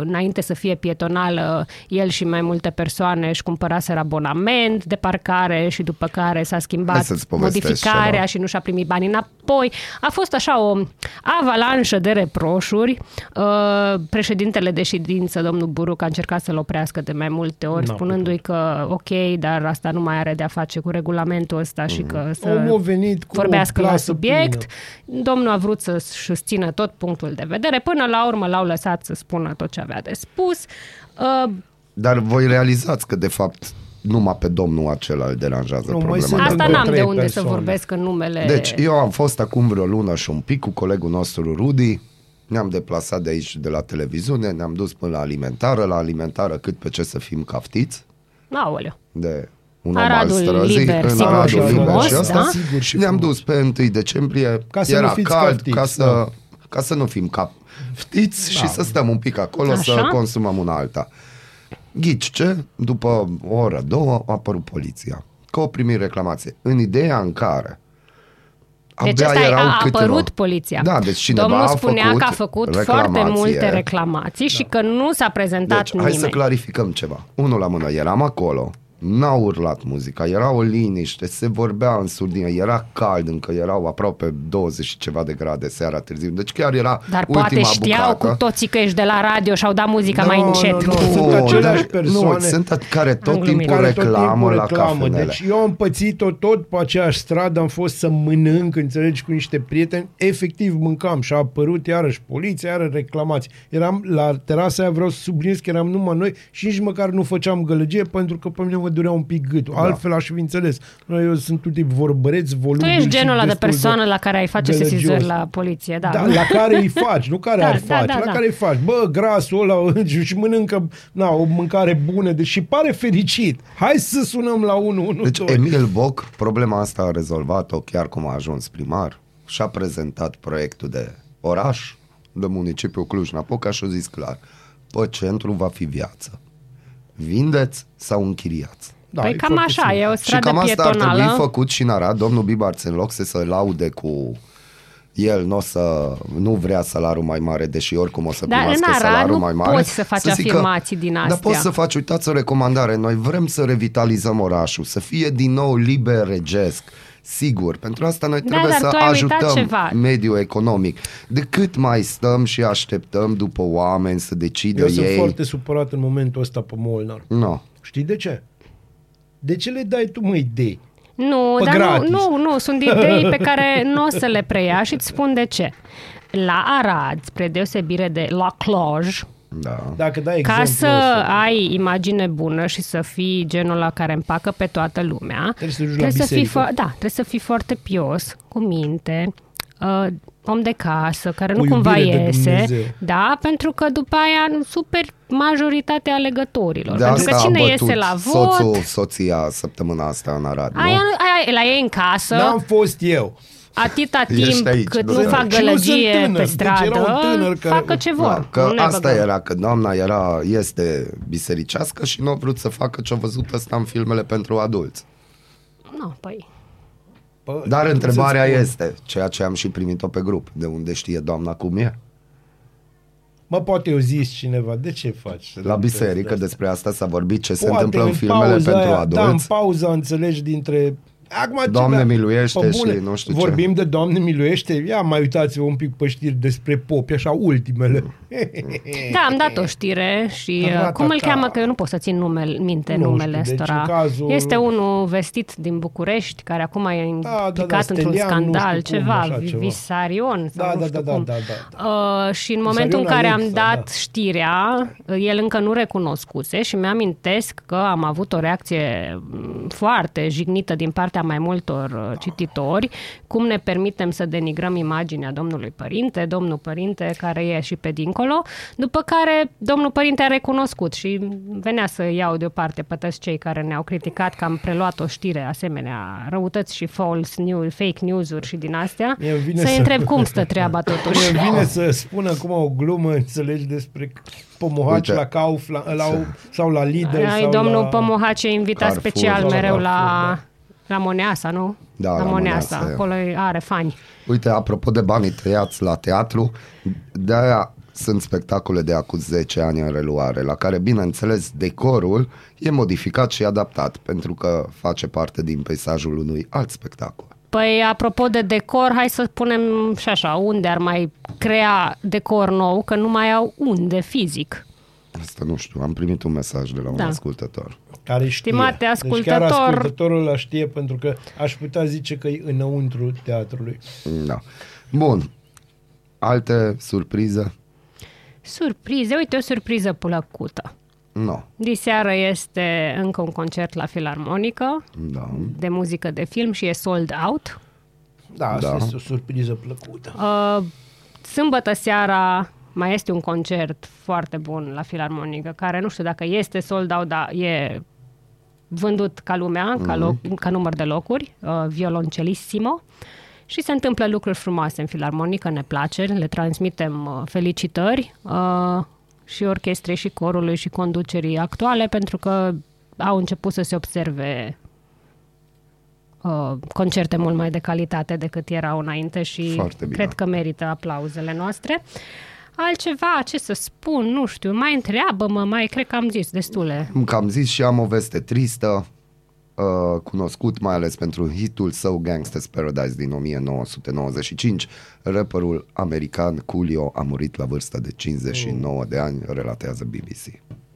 înainte să fie pietonală, el și mai multe persoane își cumpăraseră abonament de parcare și după care s-a Hai schimbat să-ți povestesc modificarea ceva. și nu și-a primit banii înapoi. A fost așa o avalanșă de reproșuri. Uh, Președintele de ședință, domnul Buruc, a încercat să-l oprească de mai multe ori, N-a spunându-i că ok, dar asta nu mai are de-a face cu regulamentul ăsta și că să Omul a venit cu vorbească o la plasă subiect. plină. Domnul a vrut să-și susțină tot punctul de vedere. Până la urmă l-au lăsat să spună tot ce avea de spus. Uh, Dar voi realizați că, de fapt, numai pe domnul acela îl deranjează Nu, mai problema. sunt de- Asta încă n-am de trei unde să persoane. vorbesc în numele... Deci, eu am fost acum vreo lună și un pic cu colegul nostru Rudy, ne-am deplasat de aici, de la televiziune, ne-am dus până la alimentară, la alimentară cât pe ce să fim caftiți, Aoleu. de un Aradul om al străzii, liber, în sigur Aradul și liber frumos, și asta. da? Sigur și ne-am frumos. dus pe 1 decembrie, Ca să era nu fiți cald, caftiți, ca să, da. ca să nu fim caftiți și să stăm un pic acolo Așa. să consumăm una alta. Ghici ce? După o oră, două, a apărut poliția. Că o primit reclamație. În ideea în care Deci abia asta erau a câteva- apărut poliția. Da, deci cineva Domnul a spunea făcut că a făcut foarte reclamație. multe reclamații și că nu s-a prezentat Deci, hai nimeni. să clarificăm ceva. Unul la mână, eram acolo, n-a urlat muzica, era o liniște, se vorbea în surdină, era cald încă, erau aproape 20 și ceva de grade seara târziu, deci chiar era Dar ultima poate știau bucată. cu toții că ești de la radio și au dat muzica Nu, mai nu, încet. nu. Sunt aceleași dar- persoane Nu, sunt at- care tot glumit. timpul care tot reclamă timpul la reclamă. cafenele. Deci eu am pățit-o tot pe aceeași stradă, am fost să mănânc, înțelegi, cu niște prieteni. Efectiv mâncam și a apărut iarăși poliția, iarăși reclamați. Eram la terasa aia, vreau să subliniez că eram numai noi și nici măcar nu făceam gălăgie pentru că pe mine mă durea un pic gâtul. Da. Altfel aș fi înțeles. Noi, Eu sunt un tip vorbăreț, Tu volubil ești și genul ăla de destul persoană la care ai face gălăgios. sesizări la poliție, da. Da, la care îi faci, nu care Da, ar da, face, da, la da. care îi faci. Bă, grasul ăla și mănâncă na, o mâncare bună, deși pare fericit. Hai să sunăm la 112. Deci Emil Boc, problema asta a rezolvat-o chiar cum a ajuns primar și a prezentat proiectul de oraș, de municipiul Cluj-Napoca și a zis clar, pe centru va fi viață. Vindeți sau închiriați? Da, păi e cam foarte așa, simplu. e o Și stradă cam asta ar trebui pietonală. făcut și în Arad. Domnul Bibarț, în loc să se laude cu el nu o să nu vrea salariul mai mare, deși oricum o să Dar primească în Arad salariul nu mai mare. poți să faci zică, afirmații din Dar astea." poți să faci, uitați o recomandare, noi vrem să revitalizăm orașul, să fie din nou liber regesc. Sigur, pentru asta noi Da, trebuie dar să tu ai uitat ajutăm ceva. mediul economic. De cât mai stăm și așteptăm după oameni să decidă Eu ei... sunt foarte supărat în momentul ăsta pe Molnar. No. Știi de ce? De ce le dai tu, mă, idei? Nu, Pe dar gratis. nu, nu, nu, sunt idei pe care nu o să le preia și îți spun de ce. La Arad, spre deosebire de la Cluj, Da. Dacă dai ca exemplu să ăsta, ai imagine bună și să fii genul la care împacă pe toată lumea, Trebuie să duci la să fii, biserică. fo- da, trebuie să fii foarte pios, cu minte, uh, om de casă, care Cu nu cumva iubire de iese, Dumnezeu. da, pentru că după aia super majoritatea alegătorilor. De pentru că asta cine a bătut iese la vot, soțul, soția săptămâna asta în Arad, nu? aia, aia la ei în casă, N-am fost eu. Atâta Ești timp aici, cât da. nu Și fac nu sunt gălăgie tânăr, pe deci stradă, era un tânăr care- facă ce vor. Da, că Nu ne asta băgăm. era, că doamna era, este bisericească și nu a vrut să facă ce a văzut ăsta în filmele pentru adulți. Nu, păi... Pă, Dar cum întrebarea să-ți spun? este, ceea ce am și primit-o pe grup, de unde știe doamna cum e? Mă, poate eu zis cineva, de ce faci? La biserică despre asta s-a vorbit, ce se Poate întâmplă în în filmele pauza pentru aia, Da, în adulți. pauza înțelegi dintre... Acum, ce Doamne da, miluiește pe și nu știu ce. Vorbim de Doamne miluiește, ia mai uitați-vă un pic pe știri despre popi, așa ultimele. Da, am dat o știre și uh, Ratata. cum îl cheamă, că eu nu pot să țin numele, minte Nu numele știu, deci ăstora. în cazul- Este unul vestit din București, care acum e implicat da, da, într-un Stelian, nu scandal, știu cum, ceva, așa ceva. Visarion sau Da, nu da, știu da, cum. da, da, da, Uh, și în momentul în Visarion care am Alexa, dat da. știrea, uh, el încă nu recunoscuse și mi-amintesc că am avut o reacție mm, foarte jignită din partea mai multor uh, cititori, cum ne permitem să denigrăm imaginea domnului părinte, domnul părinte care e și pe dincolo, după care domnul părinte a recunoscut și venea să iau deoparte pe toți cei care ne-au criticat că am preluat o știre asemenea răutăți și false news, fake news-uri și din astea, Mie îmi vine să-i să- întreb cum stă treaba totuși. Mie vine să spun acum o glumă, înțelegi, despre pomohaci Uite. la Kaufland la, sau la Lidl Ai, sau domnul la... Pomohace e invitat Carrefour, special sau la mereu la, Carrefour, la Moneasa, nu? Da, la la Moneasa. Moneasa, e. Acolo are fani. Uite, apropo de banii tăiați la teatru, de-aia sunt spectacole de acum 10 ani în reluare, la care, bineînțeles, decorul e modificat și adaptat, pentru că face parte din peisajul unui alt spectacol. Păi, apropo de decor, hai să spunem și așa, unde ar mai crea decor nou, că nu mai au unde fizic. Asta nu știu, am primit un mesaj de la un Da. ascultător. Care știe. Stimate Deci ascultător- chiar ascultătorul la știe, pentru că aș putea zice că e înăuntru teatrului. Da. Bun. Alte surprize? Surprize, uite o surpriză plăcută. Nu. Diseară este încă un concert la Filarmonică Da. de muzică de film și e sold out. Da, asta Da. este o surpriză plăcută. Uh, sâmbătă seara mai este un concert foarte bun la Filarmonică, care nu știu dacă este sold out, dar e vândut ca lumea, ca, loc, ca număr de locuri, uh, violoncelissimo. Și se întâmplă lucruri frumoase în Filarmonică, ne place, le transmitem uh, felicitări uh, și orchestrei și corului și conducerii actuale, pentru că au început să se observe uh, concerte mult mai de calitate decât erau înainte și Foarte bine. cred că merită aplauzele noastre. Altceva, ce să spun, nu știu, mai întreabă-mă, mai cred că am zis destule. Cum că am zis și am o veste tristă, uh, cunoscut mai ales pentru hitul său Gangsta's Paradise din 1995. Rapperul american Coolio a murit la vârsta de 59 de ani, relatează BBC.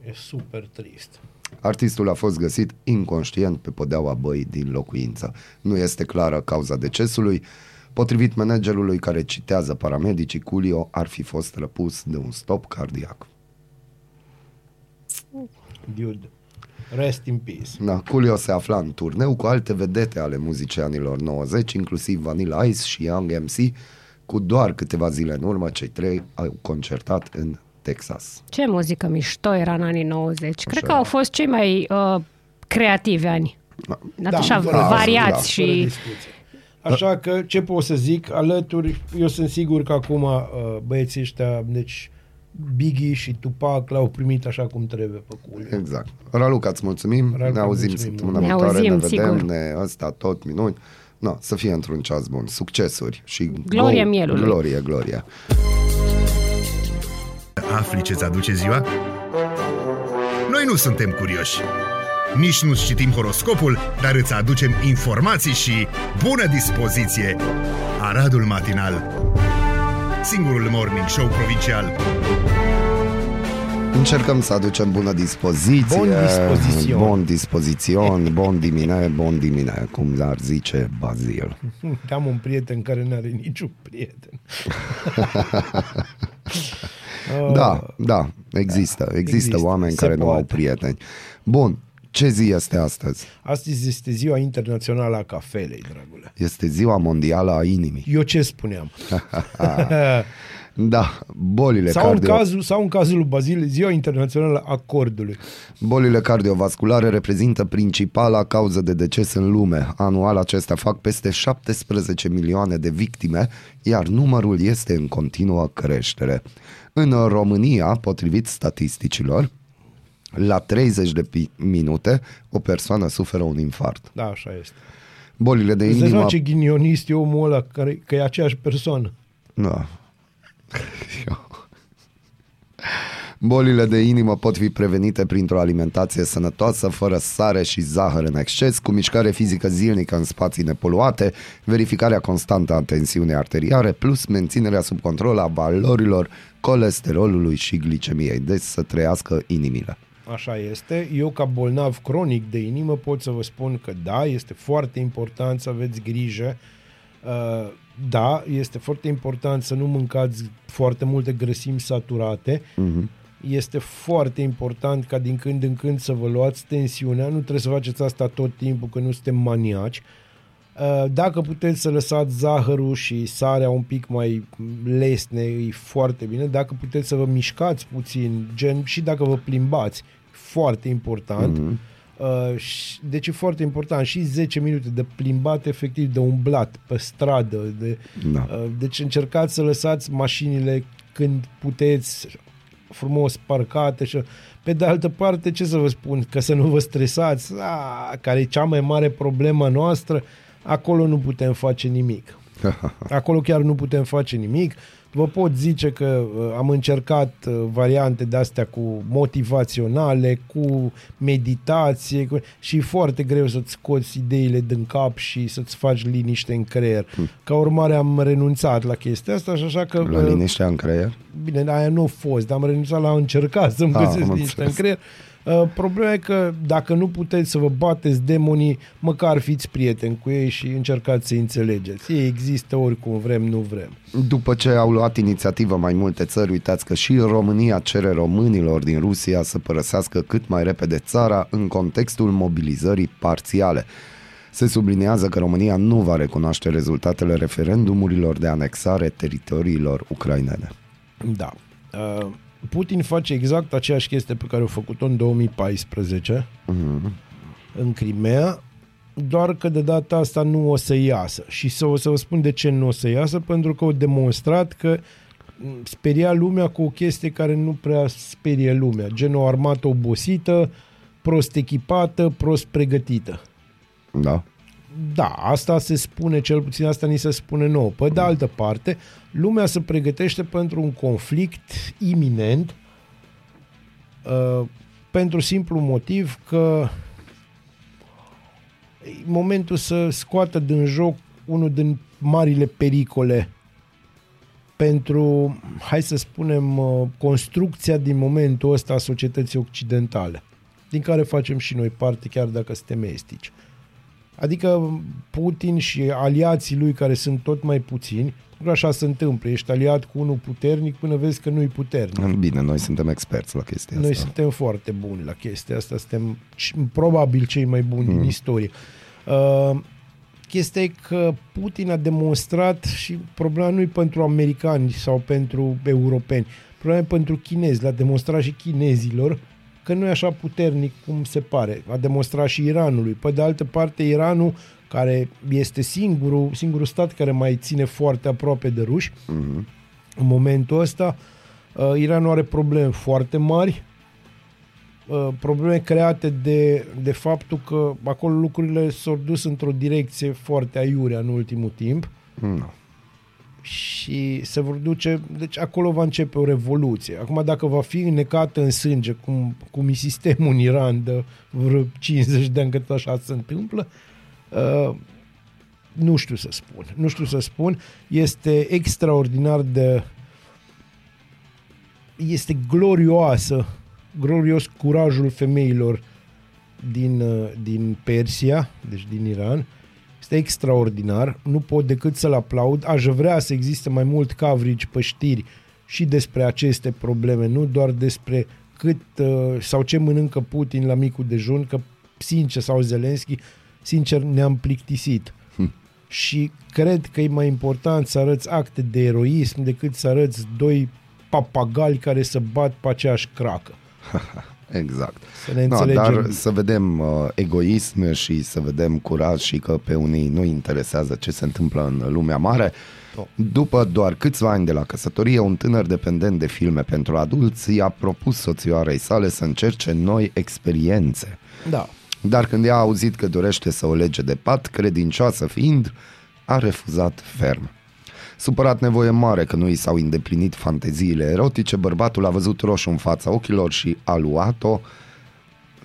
E super trist. Artistul a fost găsit inconștient pe podeaua băii din locuință. Nu este clară cauza decesului. Potrivit managerului care citează paramedicii, Coolio ar fi fost răpus de un stop cardiac. Dude. Rest in peace. Da, Coolio se afla în turneu cu alte vedete ale muzicii anilor 90, inclusiv Vanilla Ice și Young MC. Cu doar câteva zile în urmă, cei trei au concertat în Texas. Ce muzică mișto era în anii 90. Cred că au fost cei mai uh, creativi ani. Da, așa, fără- variați da, fără și... discuție. Așa că ce pot să zic, alături, eu sunt sigur că acum uh, băieții ăștia, deci Biggie și Tupac l-au primit așa cum trebuie pe cul. Exact. Raluca, îți mulțumim. Raluca, ne auzim mulțumim săptămâna mult. Ne viitoare, auzim, ne vedem, sigur. ne ăsta tot minuni. No, să fie într-un ceas bun. Succesuri și Glorie go- mielului. Glorie, glorie. Afli ce-ți aduce ziua? Noi nu suntem curioși. Nici nu citim horoscopul, dar îți aducem informații și bună dispoziție. Aradul Matinal Singurul morning show provincial Încercăm să aducem bună dispoziție. Bon dispozițion. Bon dispozițion, bon dimine, bon dimine, cum ar zice Bazil. Am un prieten care nu are niciun prieten. Da, da, există. Există, Există, oameni se care nu au poate. prieteni. Bun, ce zi este astăzi? Astăzi este ziua internațională a cafelei, dragule. Este ziua mondială a inimii. Eu ce spuneam? Da, bolile, sau, în cardio... cazul, sau în cazul lui Bazil, ziua internațională a cordului. bolile cardiovasculare reprezintă principala cauză de deces în lume. Anual acestea fac peste 17 milioane de victime, iar numărul este în continuă creștere. În România, potrivit statisticilor, la 30 de pi- minute o persoană suferă un infart. Da, așa este. Bolile de Îți dai inimă... seama ce ghinionist e omul ăla, care, că e aceeași persoană. Da. Bolile de inimă pot fi prevenite printr-o alimentație sănătoasă, fără sare și zahăr în exces, cu mișcare fizică zilnică în spații nepoluate, verificarea constantă a tensiunii arteriare, plus menținerea sub control a valorilor colesterolului și glicemiei. Deci să trăiască inimile. Așa este. Eu, ca bolnav cronic de inimă, pot să vă spun că da, este foarte important să aveți grijă. Uh, da, este foarte important să nu mâncați foarte multe grăsimi saturate. Mhm. Este foarte important ca din când în când să vă luați tensiunea. Nu trebuie să faceți asta tot timpul, că nu suntem maniaci. Uh, Dacă puteți să lăsați zahărul și sarea un pic mai lesne, e foarte bine. Dacă puteți să vă mișcați puțin, gen și dacă vă plimbați, foarte important. Mhm. Uh, și- Deci e foarte important și 10 minute de plimbat, efectiv, de umblat pe stradă. De, Da. uh, deci încercați să lăsați mașinile când puteți frumos parcate și pe de altă parte, ce să vă spun, că să nu vă stresați, a, care e cea mai mare problemă noastră, acolo nu putem face nimic. Acolo chiar nu putem face nimic. Vă pot zice că uh, am încercat uh, variante de astea cu motivaționale, cu meditație cu... și e foarte greu să-ți scoți ideile din cap și să-ți faci liniște în creier. Ca urmare am renunțat la chestia asta și așa că... La uh, liniștea în creier? Bine, aia nu a fost, dar am renunțat la a încerca să-mi Ah, găsesc am liniște în înțeles. creier. Uh, problema e că dacă nu puteți să vă bateți demonii, măcar fiți prieteni cu ei și încercați să înțelegeți. Ei există oricum vrem, nu vrem. După ce au luat inițiativă mai multe țări, uitați că și România cere românilor din Rusia să părăsească cât mai repede țara în contextul mobilizării parțiale. Se subliniază că România nu va recunoaște rezultatele referendumurilor de anexare teritoriilor ucrainene. Da. Uh, Putin face exact aceeași chestie pe care a făcut-o în 2014 în Crimea, doar că de data asta nu o să iasă. Și să o să vă spun de ce nu o să iasă, pentru că au demonstrat că m, speria lumea cu o chestie care nu prea sperie lumea. Gen o armată obosită, prost echipată, prost pregătită. Da? Da, asta se spune, cel puțin asta ni se spune nouă. Pe de altă parte, lumea se pregătește pentru un conflict iminent uh, pentru simplu motiv că e momentul să scoată din joc unul din marile pericole pentru, hai să spunem, uh, construcția din momentul ăsta a societății occidentale, din care facem și noi parte, chiar dacă suntem estici. Adică Putin și aliații lui care sunt tot mai puțini, nu așa se întâmplă, ești aliat cu unul puternic până vezi că nu-i puternic. Bine, noi suntem experți la chestia Noi asta. suntem foarte buni la chestia asta, suntem c- probabil cei mai buni mm. din istorie. Uh, chestia e că Putin a demonstrat și problema nu e pentru americani sau pentru europeni, problema e pentru chinezi, l-a demonstrat și chinezilor că nu e așa puternic cum se pare. A demonstrat și Iranului. Pe de altă parte, Iranul, care este singurul, singurul stat care mai ține foarte aproape de ruși, Mhm. în momentul ăsta, uh, Iranul are probleme foarte mari, uh, probleme create de, de faptul că acolo lucrurile s-au dus într-o direcție foarte aiurea în ultimul timp Nu. Și se vor duce, deci acolo va începe o revoluție. Acum dacă va fi înnecată în sânge, cum, cum e sistemul în Iran de vreo 50 de ani cât așa se întâmplă, uh, nu știu să spun. Nu știu să spun. Este extraordinar de este glorioasă, glorios curajul femeilor din, uh, din Persia, deci din Iran. Este extraordinar, nu pot decât să-l aplaud. Aș vrea să existe mai mult coverage pe știri și despre aceste probleme, nu doar despre cât uh, sau ce mănâncă Putin la micul dejun, că sincer, sau Zelenski, sincer ne-am plictisit. Și cred că e mai important să arăți acte de eroism decât să arăți doi papagali care se bat pe aceeași cracă. Exact. Să ne No, înțelegem. dar să vedem uh, egoism și să vedem curaj și că pe unii nu interesează ce se întâmplă în lumea mare. După doar câțiva ani de la căsătorie, un tânăr dependent de filme pentru adulți i-a propus soțioarei sale să încerce noi experiențe. Da. Dar când ea a auzit că dorește să o lege de pat, credincioasă fiind, a refuzat ferm. Supărat nevoie mare că nu i s-au îndeplinit fanteziile erotice, bărbatul a văzut roșu în fața ochilor și a luat-o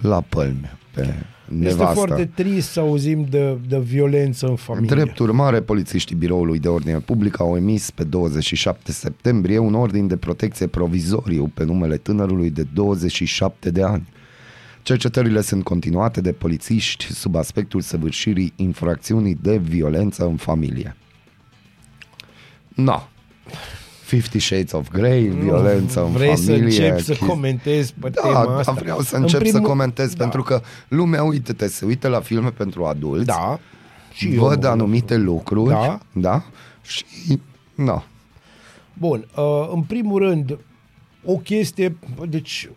la pălme pe nevastă. Este foarte trist să auzim de, de violență în familie. Drept urmare, polițiștii Biroului de Ordine Publică au emis pe 27 septembrie un ordin de protecție provizoriu pe numele tânărului de 27 de ani. Cercetările sunt continuate de polițiști sub aspectul săvârșirii infracțiunii de violență în familie. No. Fifty Shades of Grey, violență în Vrei familie. să încep să chestii- comentezi pe da, tema asta? Da, vreau să În încep primul- să comentez, da. pentru că lumea, uite-te, se uită la filme pentru adulți, Da. Și eu văd mă- anumite lucruri, Da. da și, no. Bun, uh, în primul rând, o chestie, deci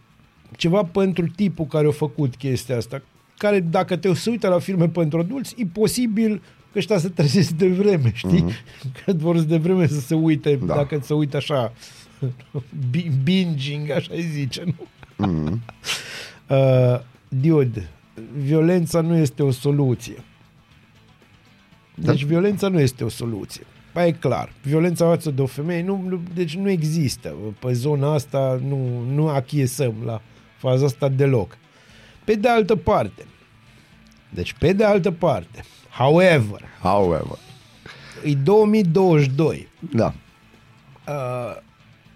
ceva pentru tipul care a făcut chestia asta, care dacă te se uită la filme pentru adulți, e posibil că ăștia se trezesc de vreme, știi? Mm-hmm. Că vor de vreme să se uite, Mhm. Da. da. dacă se uită așa, bi- binging, așa îi zice, nu? Mhm. Uh, dude, violența nu este o soluție. Deci Da. violența nu este o soluție. Ba e clar. Violența față de o femeie, nu, nu, deci nu există. Pe zona asta nu, nu achiesăm la faza asta deloc. Pe de altă parte, deci pe de altă parte, however, However. e 2022. Da. Uh,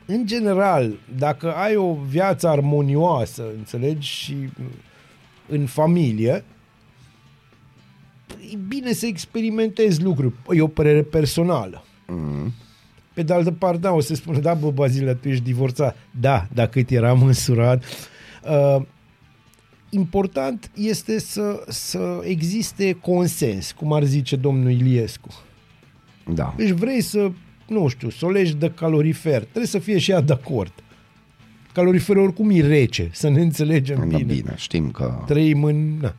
în general, dacă ai o viață armonioasă, înțelegi, și în familie, e bine să experimentezi lucruri. E o părere personală. Mhm. Pe de altă parte, da, o să spună, da, bă, Bazile, tu ești divorțat. Da, dar cât era măsurat. Uh, important este să, să existe consens, cum ar zice domnul Iliescu. Da. Deci vrei să, nu știu, să o legi de calorifer, trebuie să fie și ea de acord. Caloriferul oricum e rece, să ne înțelegem Bine. bine. bine, știm că... Trăim în... Na.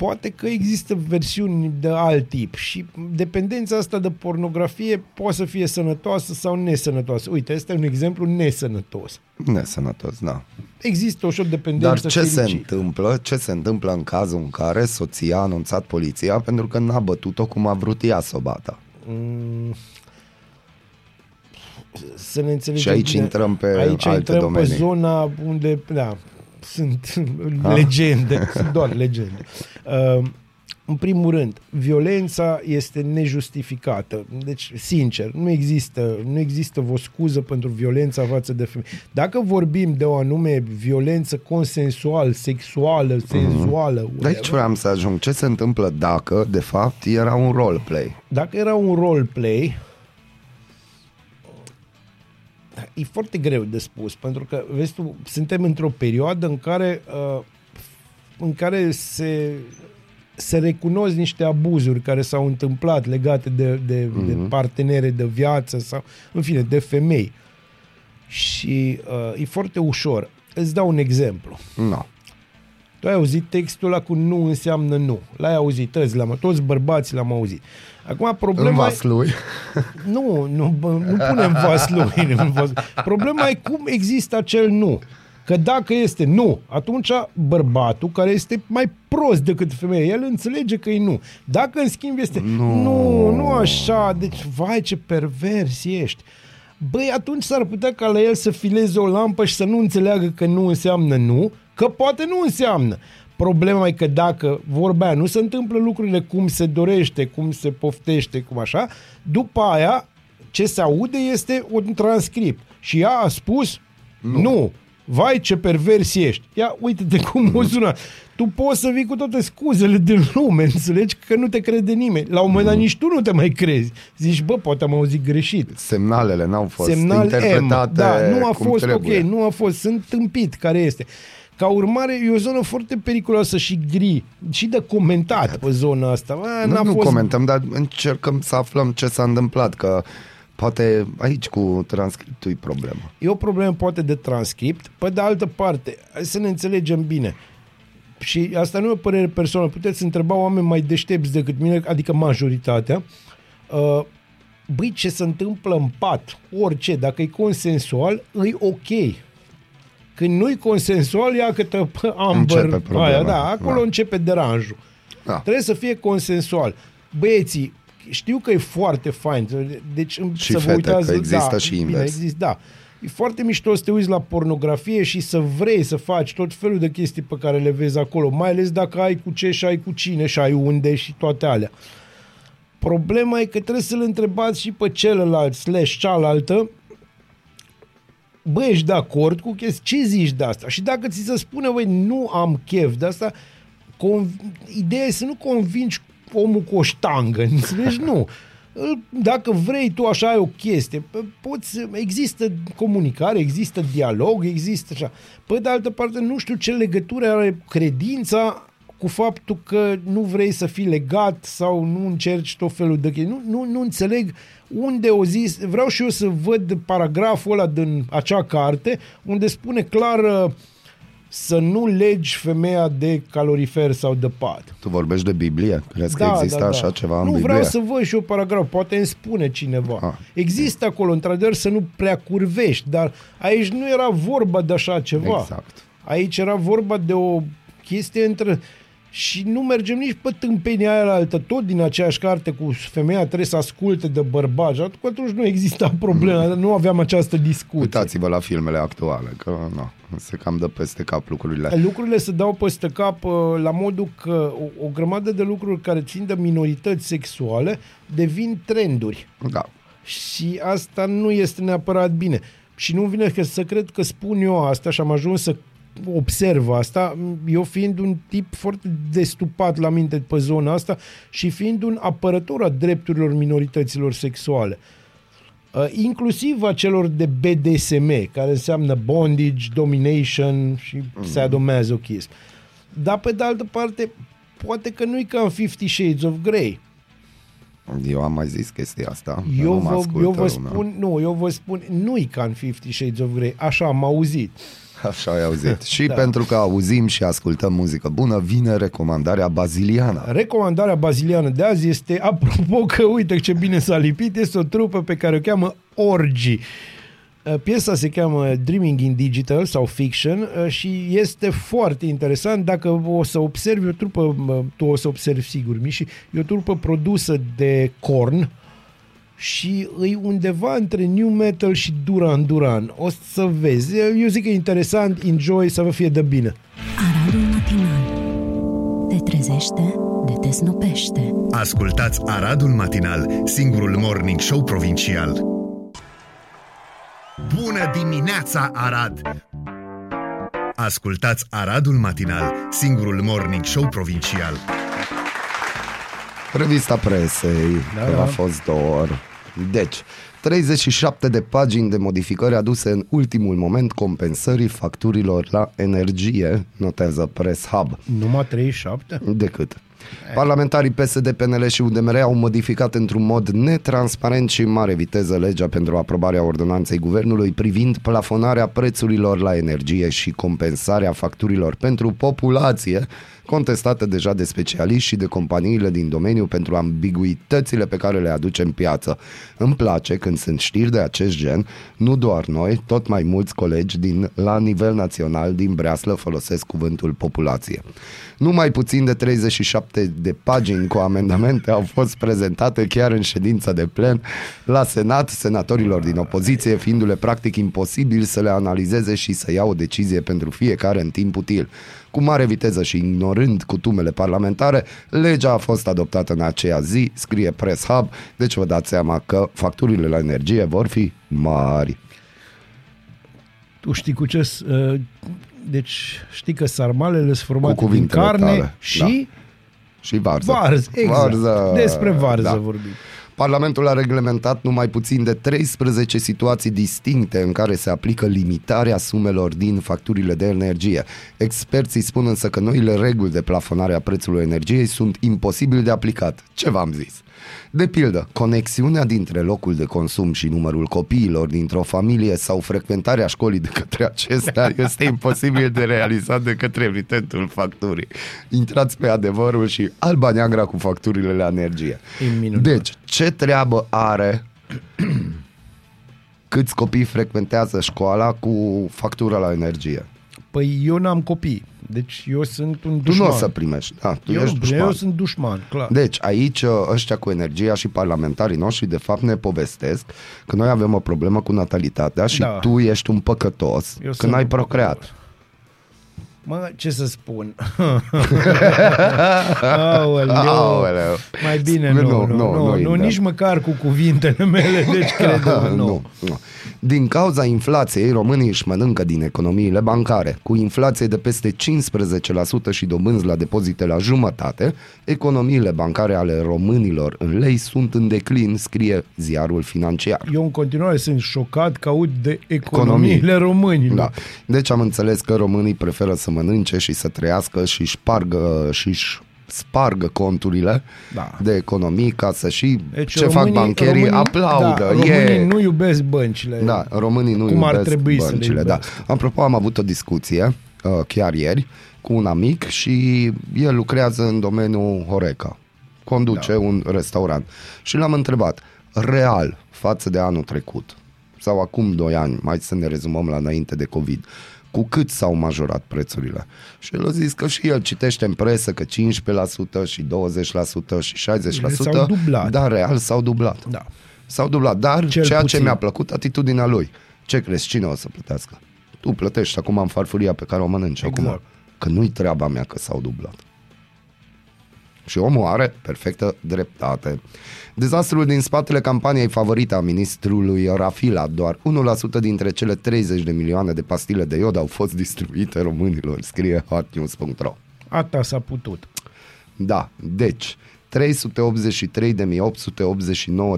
Poate că există versiuni de alt tip și dependența asta de pornografie poate să fie sănătoasă sau nesănătoasă. Uite, este un exemplu nesănătos. Nesănătos, da. Există o dependență Dar ce se fericită. întâmplă? Ce se întâmplă în cazul în care soția a anunțat poliția pentru că n-a bătut-o cum a vrut ea să o bată? Mm, să ne înțelegem Și aici bine. intrăm pe aici alte intrăm domenii. pe zona unde, da, sunt Ah. legende, sunt doar legende. Uh, în primul rând, violența este nejustificată. Deci, sincer, nu există, nu există o scuză pentru violența față de femei. Dacă vorbim de o anume violență consensual, sexuală, senzuală, De aici whatever, vreau să ajung. Ce se întâmplă dacă, de fapt, era un roleplay? Dacă era un roleplay, e foarte greu de spus, pentru că, vezi tu, suntem într-o perioadă în care, uh, în care se, se recunosc niște abuzuri care s-au întâmplat legate de, de, mm-hmm. de partenere de viață sau, în fine, de femei. Și uh, e foarte ușor. Îți dau un exemplu. Nu. Tu ai auzit textul ăla cu nu înseamnă nu. L-ai auzit, toți, l-am, toți bărbații l-am auzit. Acum În problema... vas lui. Nu, nu, bă, nu punem vas lui. Nu vas. Problema e cum există acel nu. Că dacă este nu, atunci bărbatul, care este mai prost decât femeia, el înțelege că e nu. Dacă, în schimb, este nu, nu, nu așa, deci, vai, ce pervers ești. Băi, atunci s-ar putea ca la el să fileze o lampă și să nu înțeleagă că nu înseamnă nu, că poate nu înseamnă. Problema e că dacă vorba aia nu se întâmplă lucrurile cum se dorește, cum se poftește, cum așa, după aia ce se aude este un transcript. Și ea a spus nu. nu. Vai ce pervers ești. Ia uite-te cum o sună. Tu poți să vii cu toate scuzele din lume, înțelegi că nu te crede nimeni. La un moment dat nici tu nu te mai crezi. Zici, bă, poate am auzit greșit. Semnalele n-au fost Semnal M. interpretate Da, nu a cum fost trebuie. ok, nu a fost. Sunt tâmpit care este. Ca urmare, e o zonă foarte periculoasă și gri și de comentat pe zona asta. A, Nu, n-a nu fost comentăm, dar încercăm să aflăm ce s-a întâmplat, că poate aici cu transcriptul e problemă. E o problemă poate de transcript. Pe de altă parte, hai să ne înțelegem bine. Și asta nu e o părere personală. Puteți întreba oameni mai deștepți decât mine, adică majoritatea. Uh, băi, ce se întâmplă în pat, orice, dacă e consensual, e ok. Când nu e consensual, ia câtă amber. Începe problema. Aia, da, acolo Da. începe deranjul. Da. Trebuie să fie consensual. Băieții, știu că e foarte fain. Deci Și să fete, vă uitați, că există da, și bine, invers. Există, da. E foarte mișto să te uiți la pornografie și să vrei să faci tot felul de chestii pe care le vezi acolo, mai ales dacă ai cu ce și ai cu cine și ai unde și toate alea. Problema e că trebuie să-l întrebați și pe celălalt slash cealaltă bă, ești de acord cu chestia? Ce zici de asta? Și dacă ți se spune, băi, nu am chef de asta, conv- ideea e să nu convingi omul cu o ștangă, înțelegi? Nu. Îl- Dacă vrei tu așa ai o chestie, p- poți, există comunicare, există dialog, există așa. Pe de altă parte, nu știu ce legătură are credința cu faptul că nu vrei să fii legat sau nu încerci tot felul de chestii. Nu, nu, nu înțeleg unde o zis, vreau și eu să văd paragraful ăla din acea carte unde spune clar uh, să nu legi femeia de calorifer sau de pat. Tu vorbești de Biblie? Crezi că există așa ceva în Nu, Biblie? vreau să văd și eu paragraf, poate îmi spune cineva. Ah. Există acolo, într-adevăr, să nu prea curvești, dar aici nu era vorba de așa ceva. Exact. Aici era vorba de o chestie între... Și nu mergem nici pe tâmpenia aia la altă, tot din aceeași carte cu femeia trebuie să asculte de bărbați. Și Atunci nu exista problema, nu aveam această discuție. Uitați-vă la filmele actuale, că nu, se cam dă peste cap lucrurile. Lucrurile se dau peste cap uh, la modul că o, o grămadă de lucruri care țin de minorități sexuale devin trenduri. Da. Și asta nu este neapărat bine. Și nu vine că să cred că spun eu asta și am ajuns să observ asta, eu fiind un tip foarte destupat la minte pe zona asta și fiind un apărător a drepturilor minorităților sexuale. Uh, inclusiv a celor de BDSM, care înseamnă bondage, domination și sadomasochism. Dar pe de altă parte, poate că nu-i ca în Fifty Shades of Grey. Eu am mai zis chestia asta. Eu nu mă vă, ascultă eu vă lumea. spun, nu, eu vă spun, nu-i ca în Fifty Shades of Grey, așa am auzit. Așa ai auzit. Și Da. pentru că auzim și ascultăm muzică bună, vine recomandarea baziliană. Recomandarea baziliană de azi este, apropo că uite ce bine s-a lipit, este o trupă pe care o cheamă Orgy. Uh, Piesa se cheamă Dreaming in Digital sau Fiction uh, și este foarte interesant dacă o să observi o trupă, mă, tu o să observi sigur, Miși, e o trupă produsă de Korn și îi undeva între new metal și Duran Duran. O să vezi. Eu zic că e interesant, enjoy, să vă fie de bine. Aradul matinal Te trezește, de te snopește Ascultați Aradul Matinal, singurul morning show provincial. Bună dimineața, Arad! Ascultați Aradul Matinal, singurul morning show provincial. Revista presei, da, că da. a fost dor. Deci, 37 de pagini de modificări aduse în ultimul moment compensării facturilor la energie, notează Press Hub. Numai 37? Decât. Parlamentarii PSD, PNL și UDMR au modificat într-un mod netransparent și în mare viteză legea pentru aprobarea ordonanței guvernului privind plafonarea prețurilor la energie și compensarea facturilor pentru populație, contestate deja de specialiști și de companiile din domeniu pentru ambiguitățile pe care le aduce în piață. Îmi place când sunt știri de acest gen, nu doar noi, tot mai mulți colegi din, la nivel național din Breaslă folosesc cuvântul populație. Nu mai puțin de 37 de pagini cu amendamente au fost prezentate chiar în ședința de plen la Senat, senatorilor din opoziție, fiindu-le practic imposibil să le analizeze și să ia o decizie pentru fiecare în timp util. Cu mare viteză și ignorând cutumele parlamentare, legea a fost adoptată în aceea zi, scrie Press Hub, deci vă dați seama că facturile la energie vor fi mari. Tu știi cu ce... s- uh, Deci știi că sarmalele sunt formate Cu din cuvintele carne tale, și Și varză. varză. Exact. Varză, Despre varză da. vorbim. Parlamentul a reglementat numai puțin de 13 situații distincte în care se aplică limitarea sumelor din facturile de energie. Experții spun însă că noile reguli de plafonare a prețului energiei sunt imposibil de aplicat. Ce v-am zis? De pildă, conexiunea dintre locul de consum și numărul copiilor dintr-o familie sau frecventarea școlii de către acesta este imposibil de realizat de către emitentul facturii. Intrați pe adevărul și alba neagra cu facturile la energie. E minunat. Deci, ce treabă are câți copii frecventează școala cu factura la energie? Păi eu n-am copii, deci eu sunt un Tu dușman. nu o să primești. Da, tu eu, ești nu, dușman. eu sunt dușman, clar. Deci aici uh, ăștia cu energia și parlamentarii noștri de fapt ne povestesc că noi avem o problemă cu natalitatea și Da. tu ești un păcătos Eu că sunt n-ai un procreat. Mă, ce să spun? Aoleu. Aoleu. Mai bine Nu, nu, nu, nu, nu, nu, nu nu, intrăm. nici măcar cu cuvintele mele, deci cred nu. nu, nu. Din cauza inflației, românii își mănâncă din economiile bancare. Cu inflație de peste 15% și dobânzi la depozite la jumătate, economiile bancare ale românilor în lei sunt în declin, scrie ziarul financiar. Eu în continuare sunt șocat că aud de economiile românilor. Da. Deci am înțeles că românii preferă să mănânce și să trăiască și spargă și spargă conturile Da. de economii ca să și Deci ce fac bancherii aplaudă. Da, românii yeah. nu iubesc băncile. Da, românii nu Cum ar iubesc trebui să le băncile. da. iubească. Apropo, am avut o discuție uh, chiar ieri cu un amic și el lucrează în domeniul Horeca. Conduce da. un restaurant. Și l-am întrebat, real, față de anul trecut, sau acum 2 ani, mai să ne rezumăm la înainte de COVID, cu cât s-au majorat prețurile? Și el a zis că și el citește în presă că 15% și 20% și 60%, S-au dublat. dar real s-au dublat. Da. S-au dublat, dar Cel ceea puțin. ce mi-a plăcut, atitudinea lui. Ce crezi, cine o să plătească? Tu plătești acum am farfuria pe care o mănânci Exact. acum. Că nu-i treaba mea că s-au dublat. Și omul are perfectă dreptate. Dezastrul din spatele campaniei favorite a ministrului Rafila, doar 1% dintre cele 30 de milioane de pastile de iod au fost distribuite românilor, scrie hotnews.ro. Ata s-a putut. Da, deci 383.889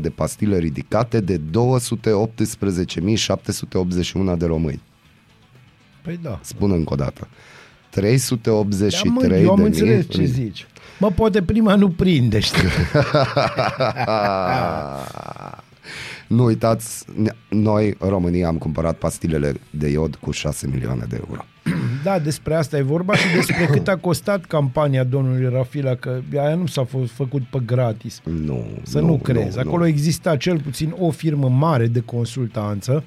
de pastile ridicate de 218.781 de români. Păi da. Spun încă o dată. Da, 383 mă, eu am de înțeles mii. ce zici. Mă, poate prima nu prinde, știi? nu uitați, ne- noi, România, am cumpărat pastilele de iod cu 6 milioane de euro. Da, despre asta e vorba și despre cât a costat campania domnului Rafila, că aia nu s-a fost făcut pe gratis. Nu, Să nu, nu crezi. Acolo exista cel puțin o firmă mare de consultanță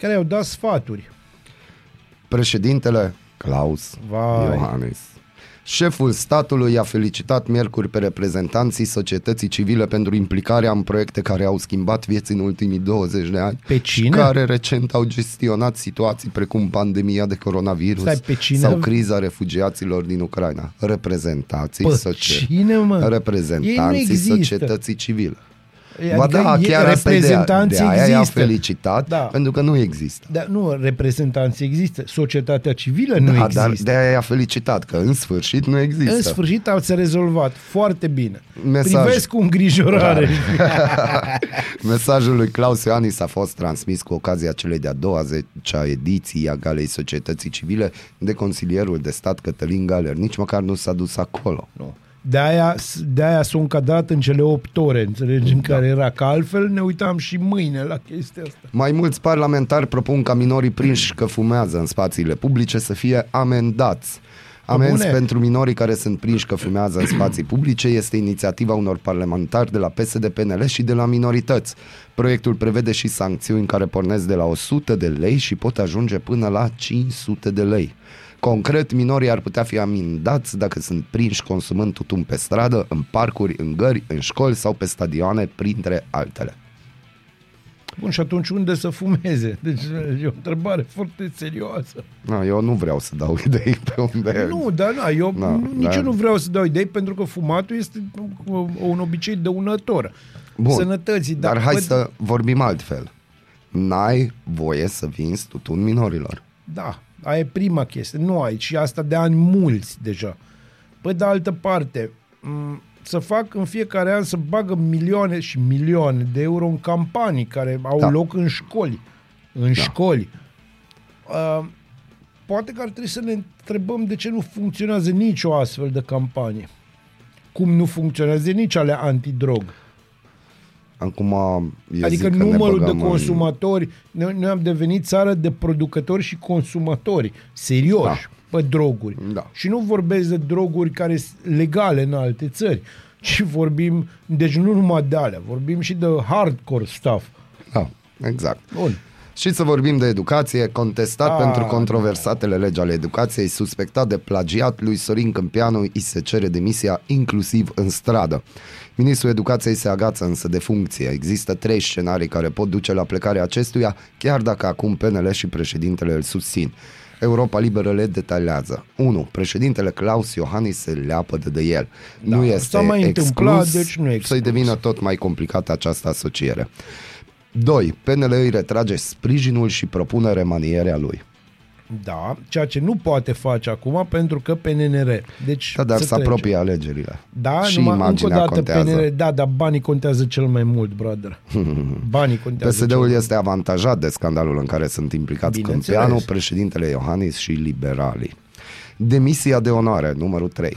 care au dat sfaturi. Președintele Claus Vai. Iohannis. Șeful statului a felicitat miercuri pe reprezentanții societății civile pentru implicarea în proiecte care au schimbat vieți în ultimii 20 de ani. Pe cine? Și care recent au gestionat situații precum pandemia de coronavirus Stai, pe cine? sau criza refugiaților din Ucraina. Reprezentanții Pe socie- cine, mă? Ei nu reprezentanții există. societății civile. Adică ba da, chiar asta e de, reprezentanții de aia i-a există. felicitat, Da. pentru că nu există. Dar nu, reprezentanții există. Societatea civilă nu da, există. dar de aia i-a felicitat, că în sfârșit nu există. În sfârșit au se rezolvat foarte bine. Mesaj. Privesc cu îngrijorare. Mesajul lui Claus Ioanis a fost transmis cu ocazia celei de-a 20-a ediții a Galei Societății Civile de consilierul de stat Cătălin Galer. Nici măcar nu s-a dus acolo. Nu. De aia, de aia s-a încadrat în cele 8 ore, înțelegi, în care era, că altfel ne uitam și mâine la chestia asta. Mai mulți parlamentari propun ca minorii prinși că fumează în spațiile publice să fie amendați. Amenzi bune. pentru minorii care sunt prinși că fumează în spații publice este inițiativa unor parlamentari de la PSD, PNL și de la minorități. Proiectul prevede și sancțiuni care pornesc de la 100 de lei și pot ajunge până la 500 de lei. Concret, minorii ar putea fi amendați dacă sunt prinși consumând tutun pe stradă, în parcuri, în gări, în școli sau pe stadioane, printre altele. Bun, și atunci unde să fumeze? Deci e o întrebare foarte serioasă. Na, eu nu vreau să dau idei pe unde... Nu, dar na, eu Da, nu, nici da. eu nu vreau să dau idei pentru că fumatul este un un obicei dăunător. Bun, Sănătății. dar hai bă, să vorbim altfel. N-ai voie să vinzi tutun minorilor. Da, aia e prima chestie. Nu ai și asta de ani mulți deja. Pe de altă parte, m, să fac în fiecare an să bagă milioane și milioane de euro în campanii care au Da. loc în școli. În școli. Uh, poate că ar trebui să ne întrebăm de ce nu funcționează nicio astfel de campanie. Cum nu funcționează nici ale antidrog. Acum, eu Adică zic că ne numărul de băgăm în- consumatori, noi, noi am devenit țară de producători și consumatori, serioși, pe droguri. Da. Și nu vorbesc de droguri care sunt legale în alte țări, ci vorbim, deci nu numai de alea, vorbim și de hardcore stuff. Da, exact. Bun. Și să vorbim de educație, contestat Ah, pentru controversatele legi ale educației, suspectat de plagiat, lui Sorin Câmpianu îi se cere demisia inclusiv în stradă. Ministrul Educației se agață însă de funcție. Există trei scenarii care pot duce la plecarea acestuia, chiar dacă acum PNL și președintele îl susțin. Europa Liberă le detaliază. 1. Președintele Claus Iohannis se leapă de el. Da, nu este s-a mai exclus întâmplat, deci nu e să-i exclus. devină tot mai complicată această asociere. 2. PNL îi retrage sprijinul și propune remanierea lui. Da, ceea ce nu poate face acum pentru că PNR. Deci Da, dar să se trecem. apropie alegerile. Da, și numai încă o imaginea dată contează. PNR, da, dar banii contează cel mai mult, brother. Banii contează cel PSD-ul mai este avantajat de scandalul în care sunt implicați Bineînțeles. Câmpianu, președintele Iohannis și liberalii. Demisia de onoare, numărul 3.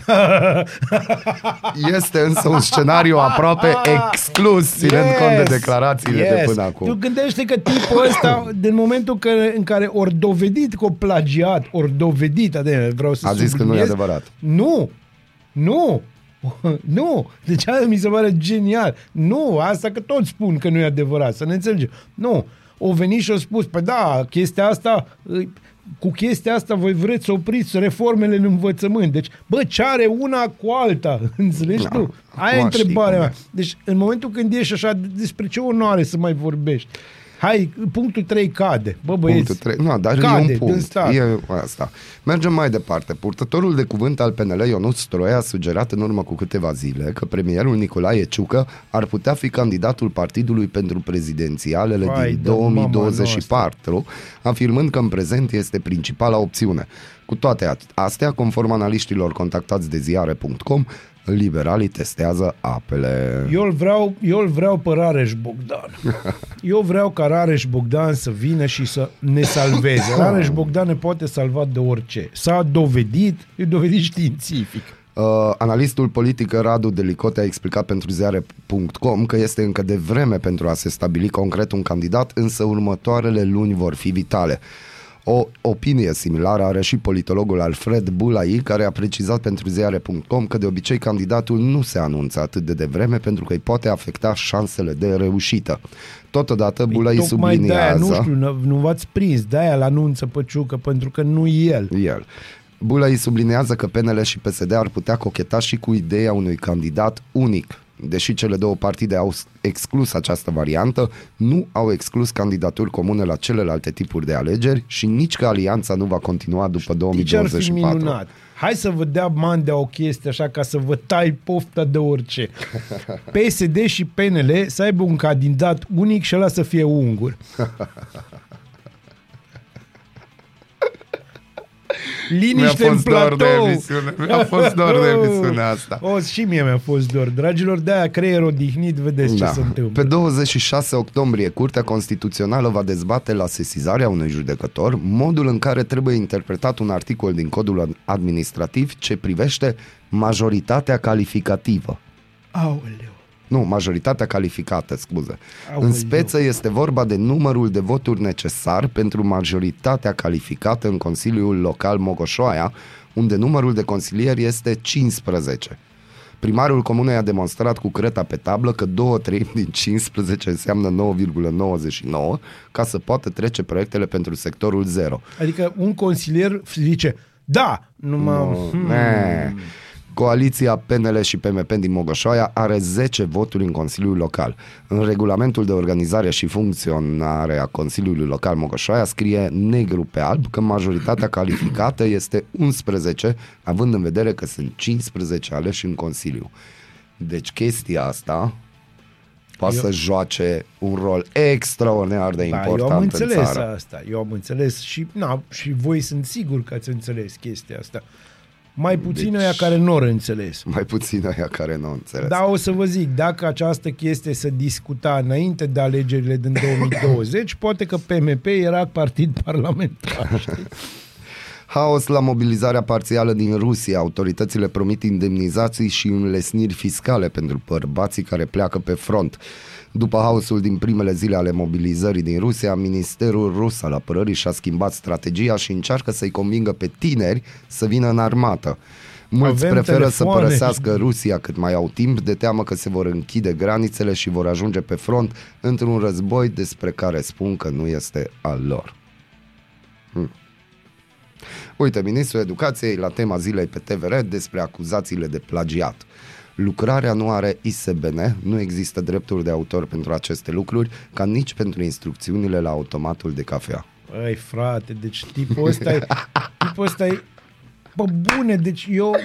Este însă un scenariu aproape exclus, ținând cont de declarațiile de până acum. Tu gândește că tipul ăsta, din momentul că, în care ori dovedit că o plagiat, ori dovedit, adică vreau să A zis că nu e subliniez, adevărat. Nu! Nu! Nu! Deci aia mi se pare genial. Nu, asta că toți spun că nu e adevărat, să ne înțelegem. Nu. O venit și o spus, păi da, chestia asta, îi- cu chestia asta voi vreți să opriți reformele în învățământ. Deci, bă, ce are una cu alta? Înțelegi Da. tu? Aia e Acum știi întrebarea cum mea. e. Deci, în momentul când ești așa, despre ce onoare să mai vorbești? Hai, punctul 3 cade. Bă, băieți, Punctul trei. Nu, dar cade e un din punct. start. E asta. Mergem mai departe. Purtătorul de cuvânt al PNL, Ionuț Stroia, a sugerat în urmă cu câteva zile că premierul Nicolae Ciucă ar putea fi candidatul partidului pentru prezidențialele Vai din de mama 2024, afirmând că în prezent este principala opțiune. Cu toate astea, conform analiștilor contactați de ziare.com, liberalii testează apele. Eu îl vreau, eu îl vreau pe Rareș Bogdan. Eu vreau ca Rareș Bogdan să vină și să ne salveze. Rareș Bogdan ne poate salva de orice. S-a dovedit, e dovedit științific. Uh, analistul politic Radu Delicote a explicat pentru ziare.com că este încă de vreme pentru a se stabili concret un candidat, însă următoarele luni vor fi vitale. O opinie similară are și politologul Alfred Bulai, care a precizat pentru ziare.com că de obicei candidatul nu se anunță atât de devreme pentru că îi poate afecta șansele de reușită. Totodată Bulai Păi Tocmai de-aia, subliniază... nu știu, nu, nu v-ați prins, de-aia îl anunță pe Ciucă, pentru că nu el. el. Bulai sublinează că PNL și PSD ar putea cocheta și cu ideea unui candidat unic. Deși cele două partide au exclus această variantă, nu au exclus candidaturi comune la celelalte tipuri de alegeri și nici că alianța nu va continua după Știi ce ar fi 2024. minunat? Hai să vă dea Mandea o chestie așa ca să vă tai pofta de orice. PSD și PNL să aibă un candidat unic și ăla să fie ungur. Liniște în platou. Mi-a fost dor de emisiunea asta. O, și mie mi-a fost dor. Dragilor, de-aia creier odihnit, vedeți ce se întâmplă. Da. Pe 26 octombrie, Curtea Constituțională va dezbate la sesizarea unui judecător modul în care trebuie interpretat un articol din codul administrativ ce privește majoritatea calificativă. Aoleu. Nu, majoritatea calificată, scuze. Aoleu. În speță este vorba de numărul de voturi necesar pentru majoritatea calificată în Consiliul Local Mogoșoaia, unde numărul de consilieri este 15. Primarul comunei a demonstrat cu creta pe tablă că două treimi din 15 înseamnă 9,99 ca să poată trece proiectele pentru sectorul 0. Adică un consilier zice, da, numai... Nu, Hmm. Ne. Coaliția PNL și PMP din Mogoșoaia are 10 voturi în Consiliul Local. În regulamentul de organizare și funcționare a Consiliului Local Mogoșoaia scrie negru pe alb că majoritatea calificată este 11, având în vedere că sunt 15 aleși în Consiliu. Deci chestia asta poate Eu- să joace un rol extraordinar de Da, important eu am în înțeles țară. asta. Eu am înțeles și, na, și voi sunt sigur că ați înțeles chestia asta. Mai puțin Deci- deci... care nu au înțeles. Mai puțin aia care nu înțeles. Dar o să vă zic, dacă această chestie se discuta înainte de alegerile din 2020, poate că PMP era partid parlamentar. știi? Haos la mobilizarea parțială din Rusia. Autoritățile promit indemnizații și înlesniri fiscale pentru bărbații care pleacă pe front. După haosul din primele zile ale mobilizării din Rusia, Ministerul Rus al Apărării și-a schimbat strategia și încearcă să-i convingă pe tineri să vină în armată. Mulți Avem preferă să telefoane. părăsească Rusia cât mai au timp, de teamă că se vor închide granițele și vor ajunge pe front într-un război despre care spun că nu este al lor. Hmm. Uite, ministrul educației la tema zilei pe TVR despre acuzațiile de plagiat. Lucrarea nu are ISBN, nu există drepturi de autor pentru aceste lucruri, ca nici pentru instrucțiunile la automatul de cafea. Băi, frate, deci tipul ăsta e... tipul ăsta e... Bă, bune, deci eu...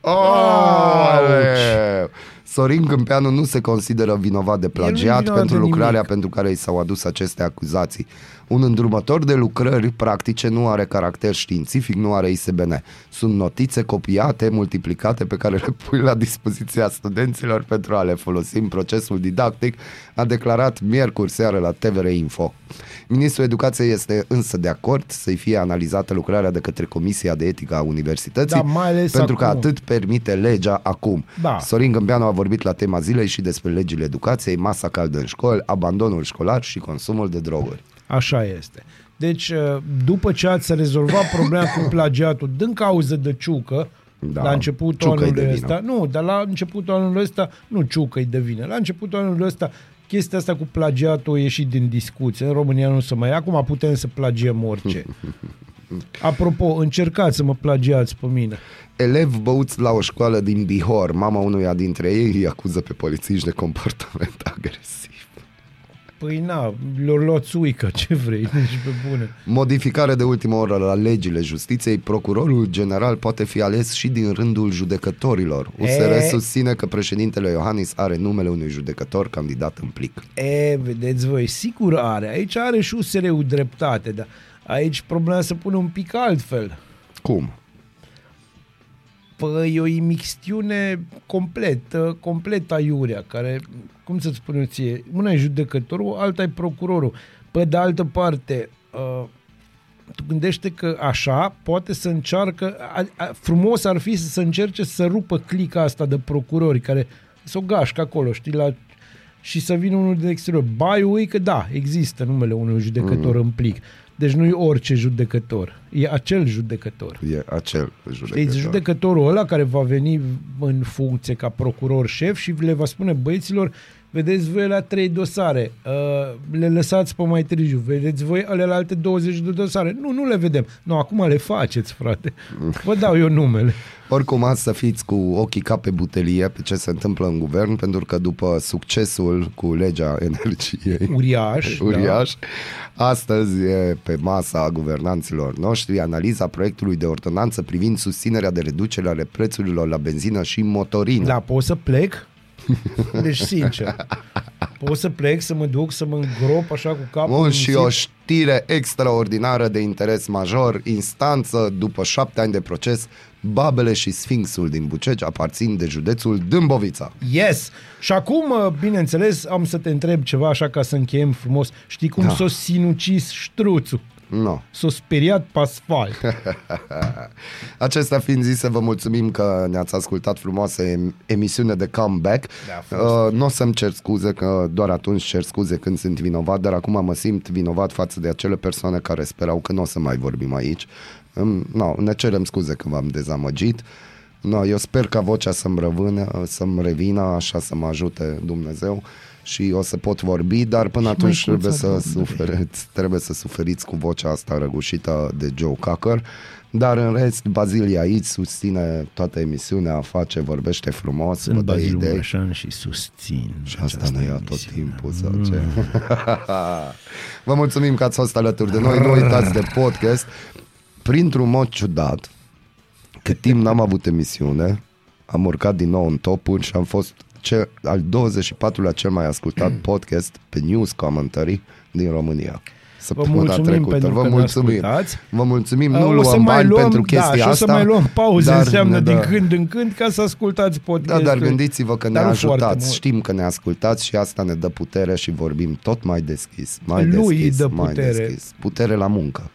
Oh, Sorin Câmpeanu nu se consideră vinovat de nu e plagiat vinovat pentru de lucrarea nimic. pentru care i s-au adus aceste acuzații. Un îndrumător de lucrări practice nu are caracter științific, nu are ISBN. Sunt notițe copiate, multiplicate pe care le pui la dispoziția studenților pentru a le folosi în procesul didactic, a declarat miercuri seară la TVR Info. Ministrul Educației este însă de acord să-i fie analizată lucrarea de către Comisia de Etică a Universității, Da, mai ales pentru că acum. atât permite legea acum. Da. Sorin Gâmbeanu a vorbit la tema zilei și despre legile educației, masa caldă în școli, abandonul școlar și consumul de droguri. Așa este. Deci, după ce ați rezolvat problema cu plagiatul din cauză de ciucă, Da, da, la începutul Ciucă-i anului de vină. ăsta, nu, dar la începutul anului ăsta, nu ciucă-i de vină, la începutul anului ăsta, chestia asta cu plagiatul a ieșit din discuție. În România nu se mai ia, acum putem să plagiem orice. Apropo, încercați să mă plagiați pe mine. Elev băuți la o școală din Bihor, mama unuia dintre ei îi acuză pe polițiști de comportament agresiv. Păi na, le-au luat suică, ce vrei, deci pe bune. Modificare de ultimă oră la legile justiției, procurorul general poate fi ales și din rândul judecătorilor. USR E- susține că președintele Iohannis are numele unui judecător candidat în plic. E, vedeți voi, sigur are. Aici are și USR-ul dreptate, dar aici problema se pune un pic altfel. Cum? Păi e o imixtiune completă, complet aiurea, care, cum să-ți spun eu ție, una e judecătorul, alta e procurorul. Pe de altă parte, uh, tu gândește că așa poate să încearcă, a, a, frumos ar fi să se încerce să rupă clica asta de procurori care să o gașcă acolo, știi, la, și să vină unul de exterior. Bai ui că da, există numele unui judecător mm. în plic. Deci nu e orice judecător, e acel judecător. E acel judecător. Știți, judecătorul ăla care va veni în funcție ca procuror șef și le va spune băieților, vedeți voi la trei dosare, uh, le lăsați pe mai târziu, vedeți voi alea alte 20 de dosare. Nu, nu le vedem. Nu, acum le faceți, frate. Vă dau eu numele. Oricum ați să fiți cu ochii ca pe butelie pe ce se întâmplă în guvern, pentru că după succesul cu legea energiei Uriaș. uriaș, astăzi e pe masa guvernanților noștri analiza proiectului de ordonanță privind susținerea de reducere ale prețurilor la benzină și motorină. Da, pot să plec? Deci, sincer, pot să plec, să mă duc, să mă îngrop așa cu capul Bun, în și zid? o știre extraordinară de interes major, instanță după șapte ani de proces, Babele și Sfinxul din Bucegi aparțin de județul Dâmbovița. Yes! Și acum, uh, bineînțeles, am să te întreb ceva așa ca să încheiem frumos. Știi cum Da. da. s-o sinucis ștruțul? No. S-o speriat pe asfalt. Acestea fiind zise, vă mulțumim că ne-ați ascultat frumoasă em- emisiune de comeback. Da, a fost. uh, nu o să-mi cer scuze, că doar atunci cer scuze când sunt vinovat, dar acum mă simt vinovat față de acele persoane care sperau că nu o să mai vorbim aici. Um, no, ne cerem scuze că v-am dezamăgit. No, eu sper ca vocea să-mi răvână, să-mi revină, așa să mă ajute Dumnezeu și o să pot vorbi, dar până atunci măicuța trebuie să Domnului. suferiți, trebuie să suferiți cu vocea asta răgușită de Joe Cocker. Dar în rest, Bazilia aici susține toată emisiunea, face, vorbește frumos, vă Sunt dă Bazil idei. Mureșan și susțin Și asta această ne ia tot emisiune. timpul sau ce? Vă mulțumim că ați fost alături de noi. Nu uitați de podcast. Printr-un mod ciudat, cât timp n-am avut emisiune, am urcat din nou în topuri și am fost ce, al 24-lea cel mai ascultat podcast pe News Commentary din România. Săptămâna mulțumim trecută. pentru Vă că ne mulțumim. ascultați. Vă mulțumim. Uh, Nu o să luăm mai bani luăm, pentru chestia da, și o asta. să mai luăm pauze, dar înseamnă ne din dă- când în când, ca să ascultați da, podcastul. dar gândiți-vă că ne Dar nu foarte ajutați, mult. știm că ne ascultați și asta ne dă putere și vorbim tot mai deschis, mai Lui îi deschis, dă mai putere. deschis. Putere la muncă.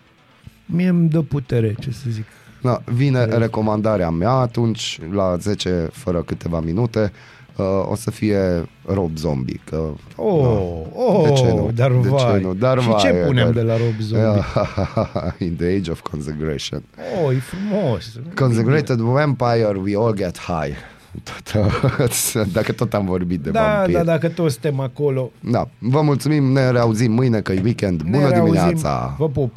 Mie îmi dă putere, ce să zic. Da, vine recomandarea mea atunci, la 10 fără câteva minute, uh, o să fie Rob Zombie. Că, Oh, oh, De ce nu? dar De ce vai. nu? Dar Și vai, ce punem dar- de la Rob Zombie? In the age of consecration. Oh, e frumos. Consecrated vampire, we all get high. Tot, dacă tot am vorbit de Da, vampiri. da, dacă toți suntem acolo. da. Vă mulțumim, ne reauzim mâine că e weekend. ne Bună reauzim. dimineața! Vă pup.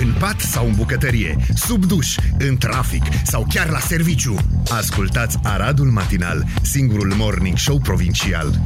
În pat sau în bucătărie, sub duș, în trafic sau chiar la serviciu. Ascultați Aradul Matinal, singurul morning show provincial.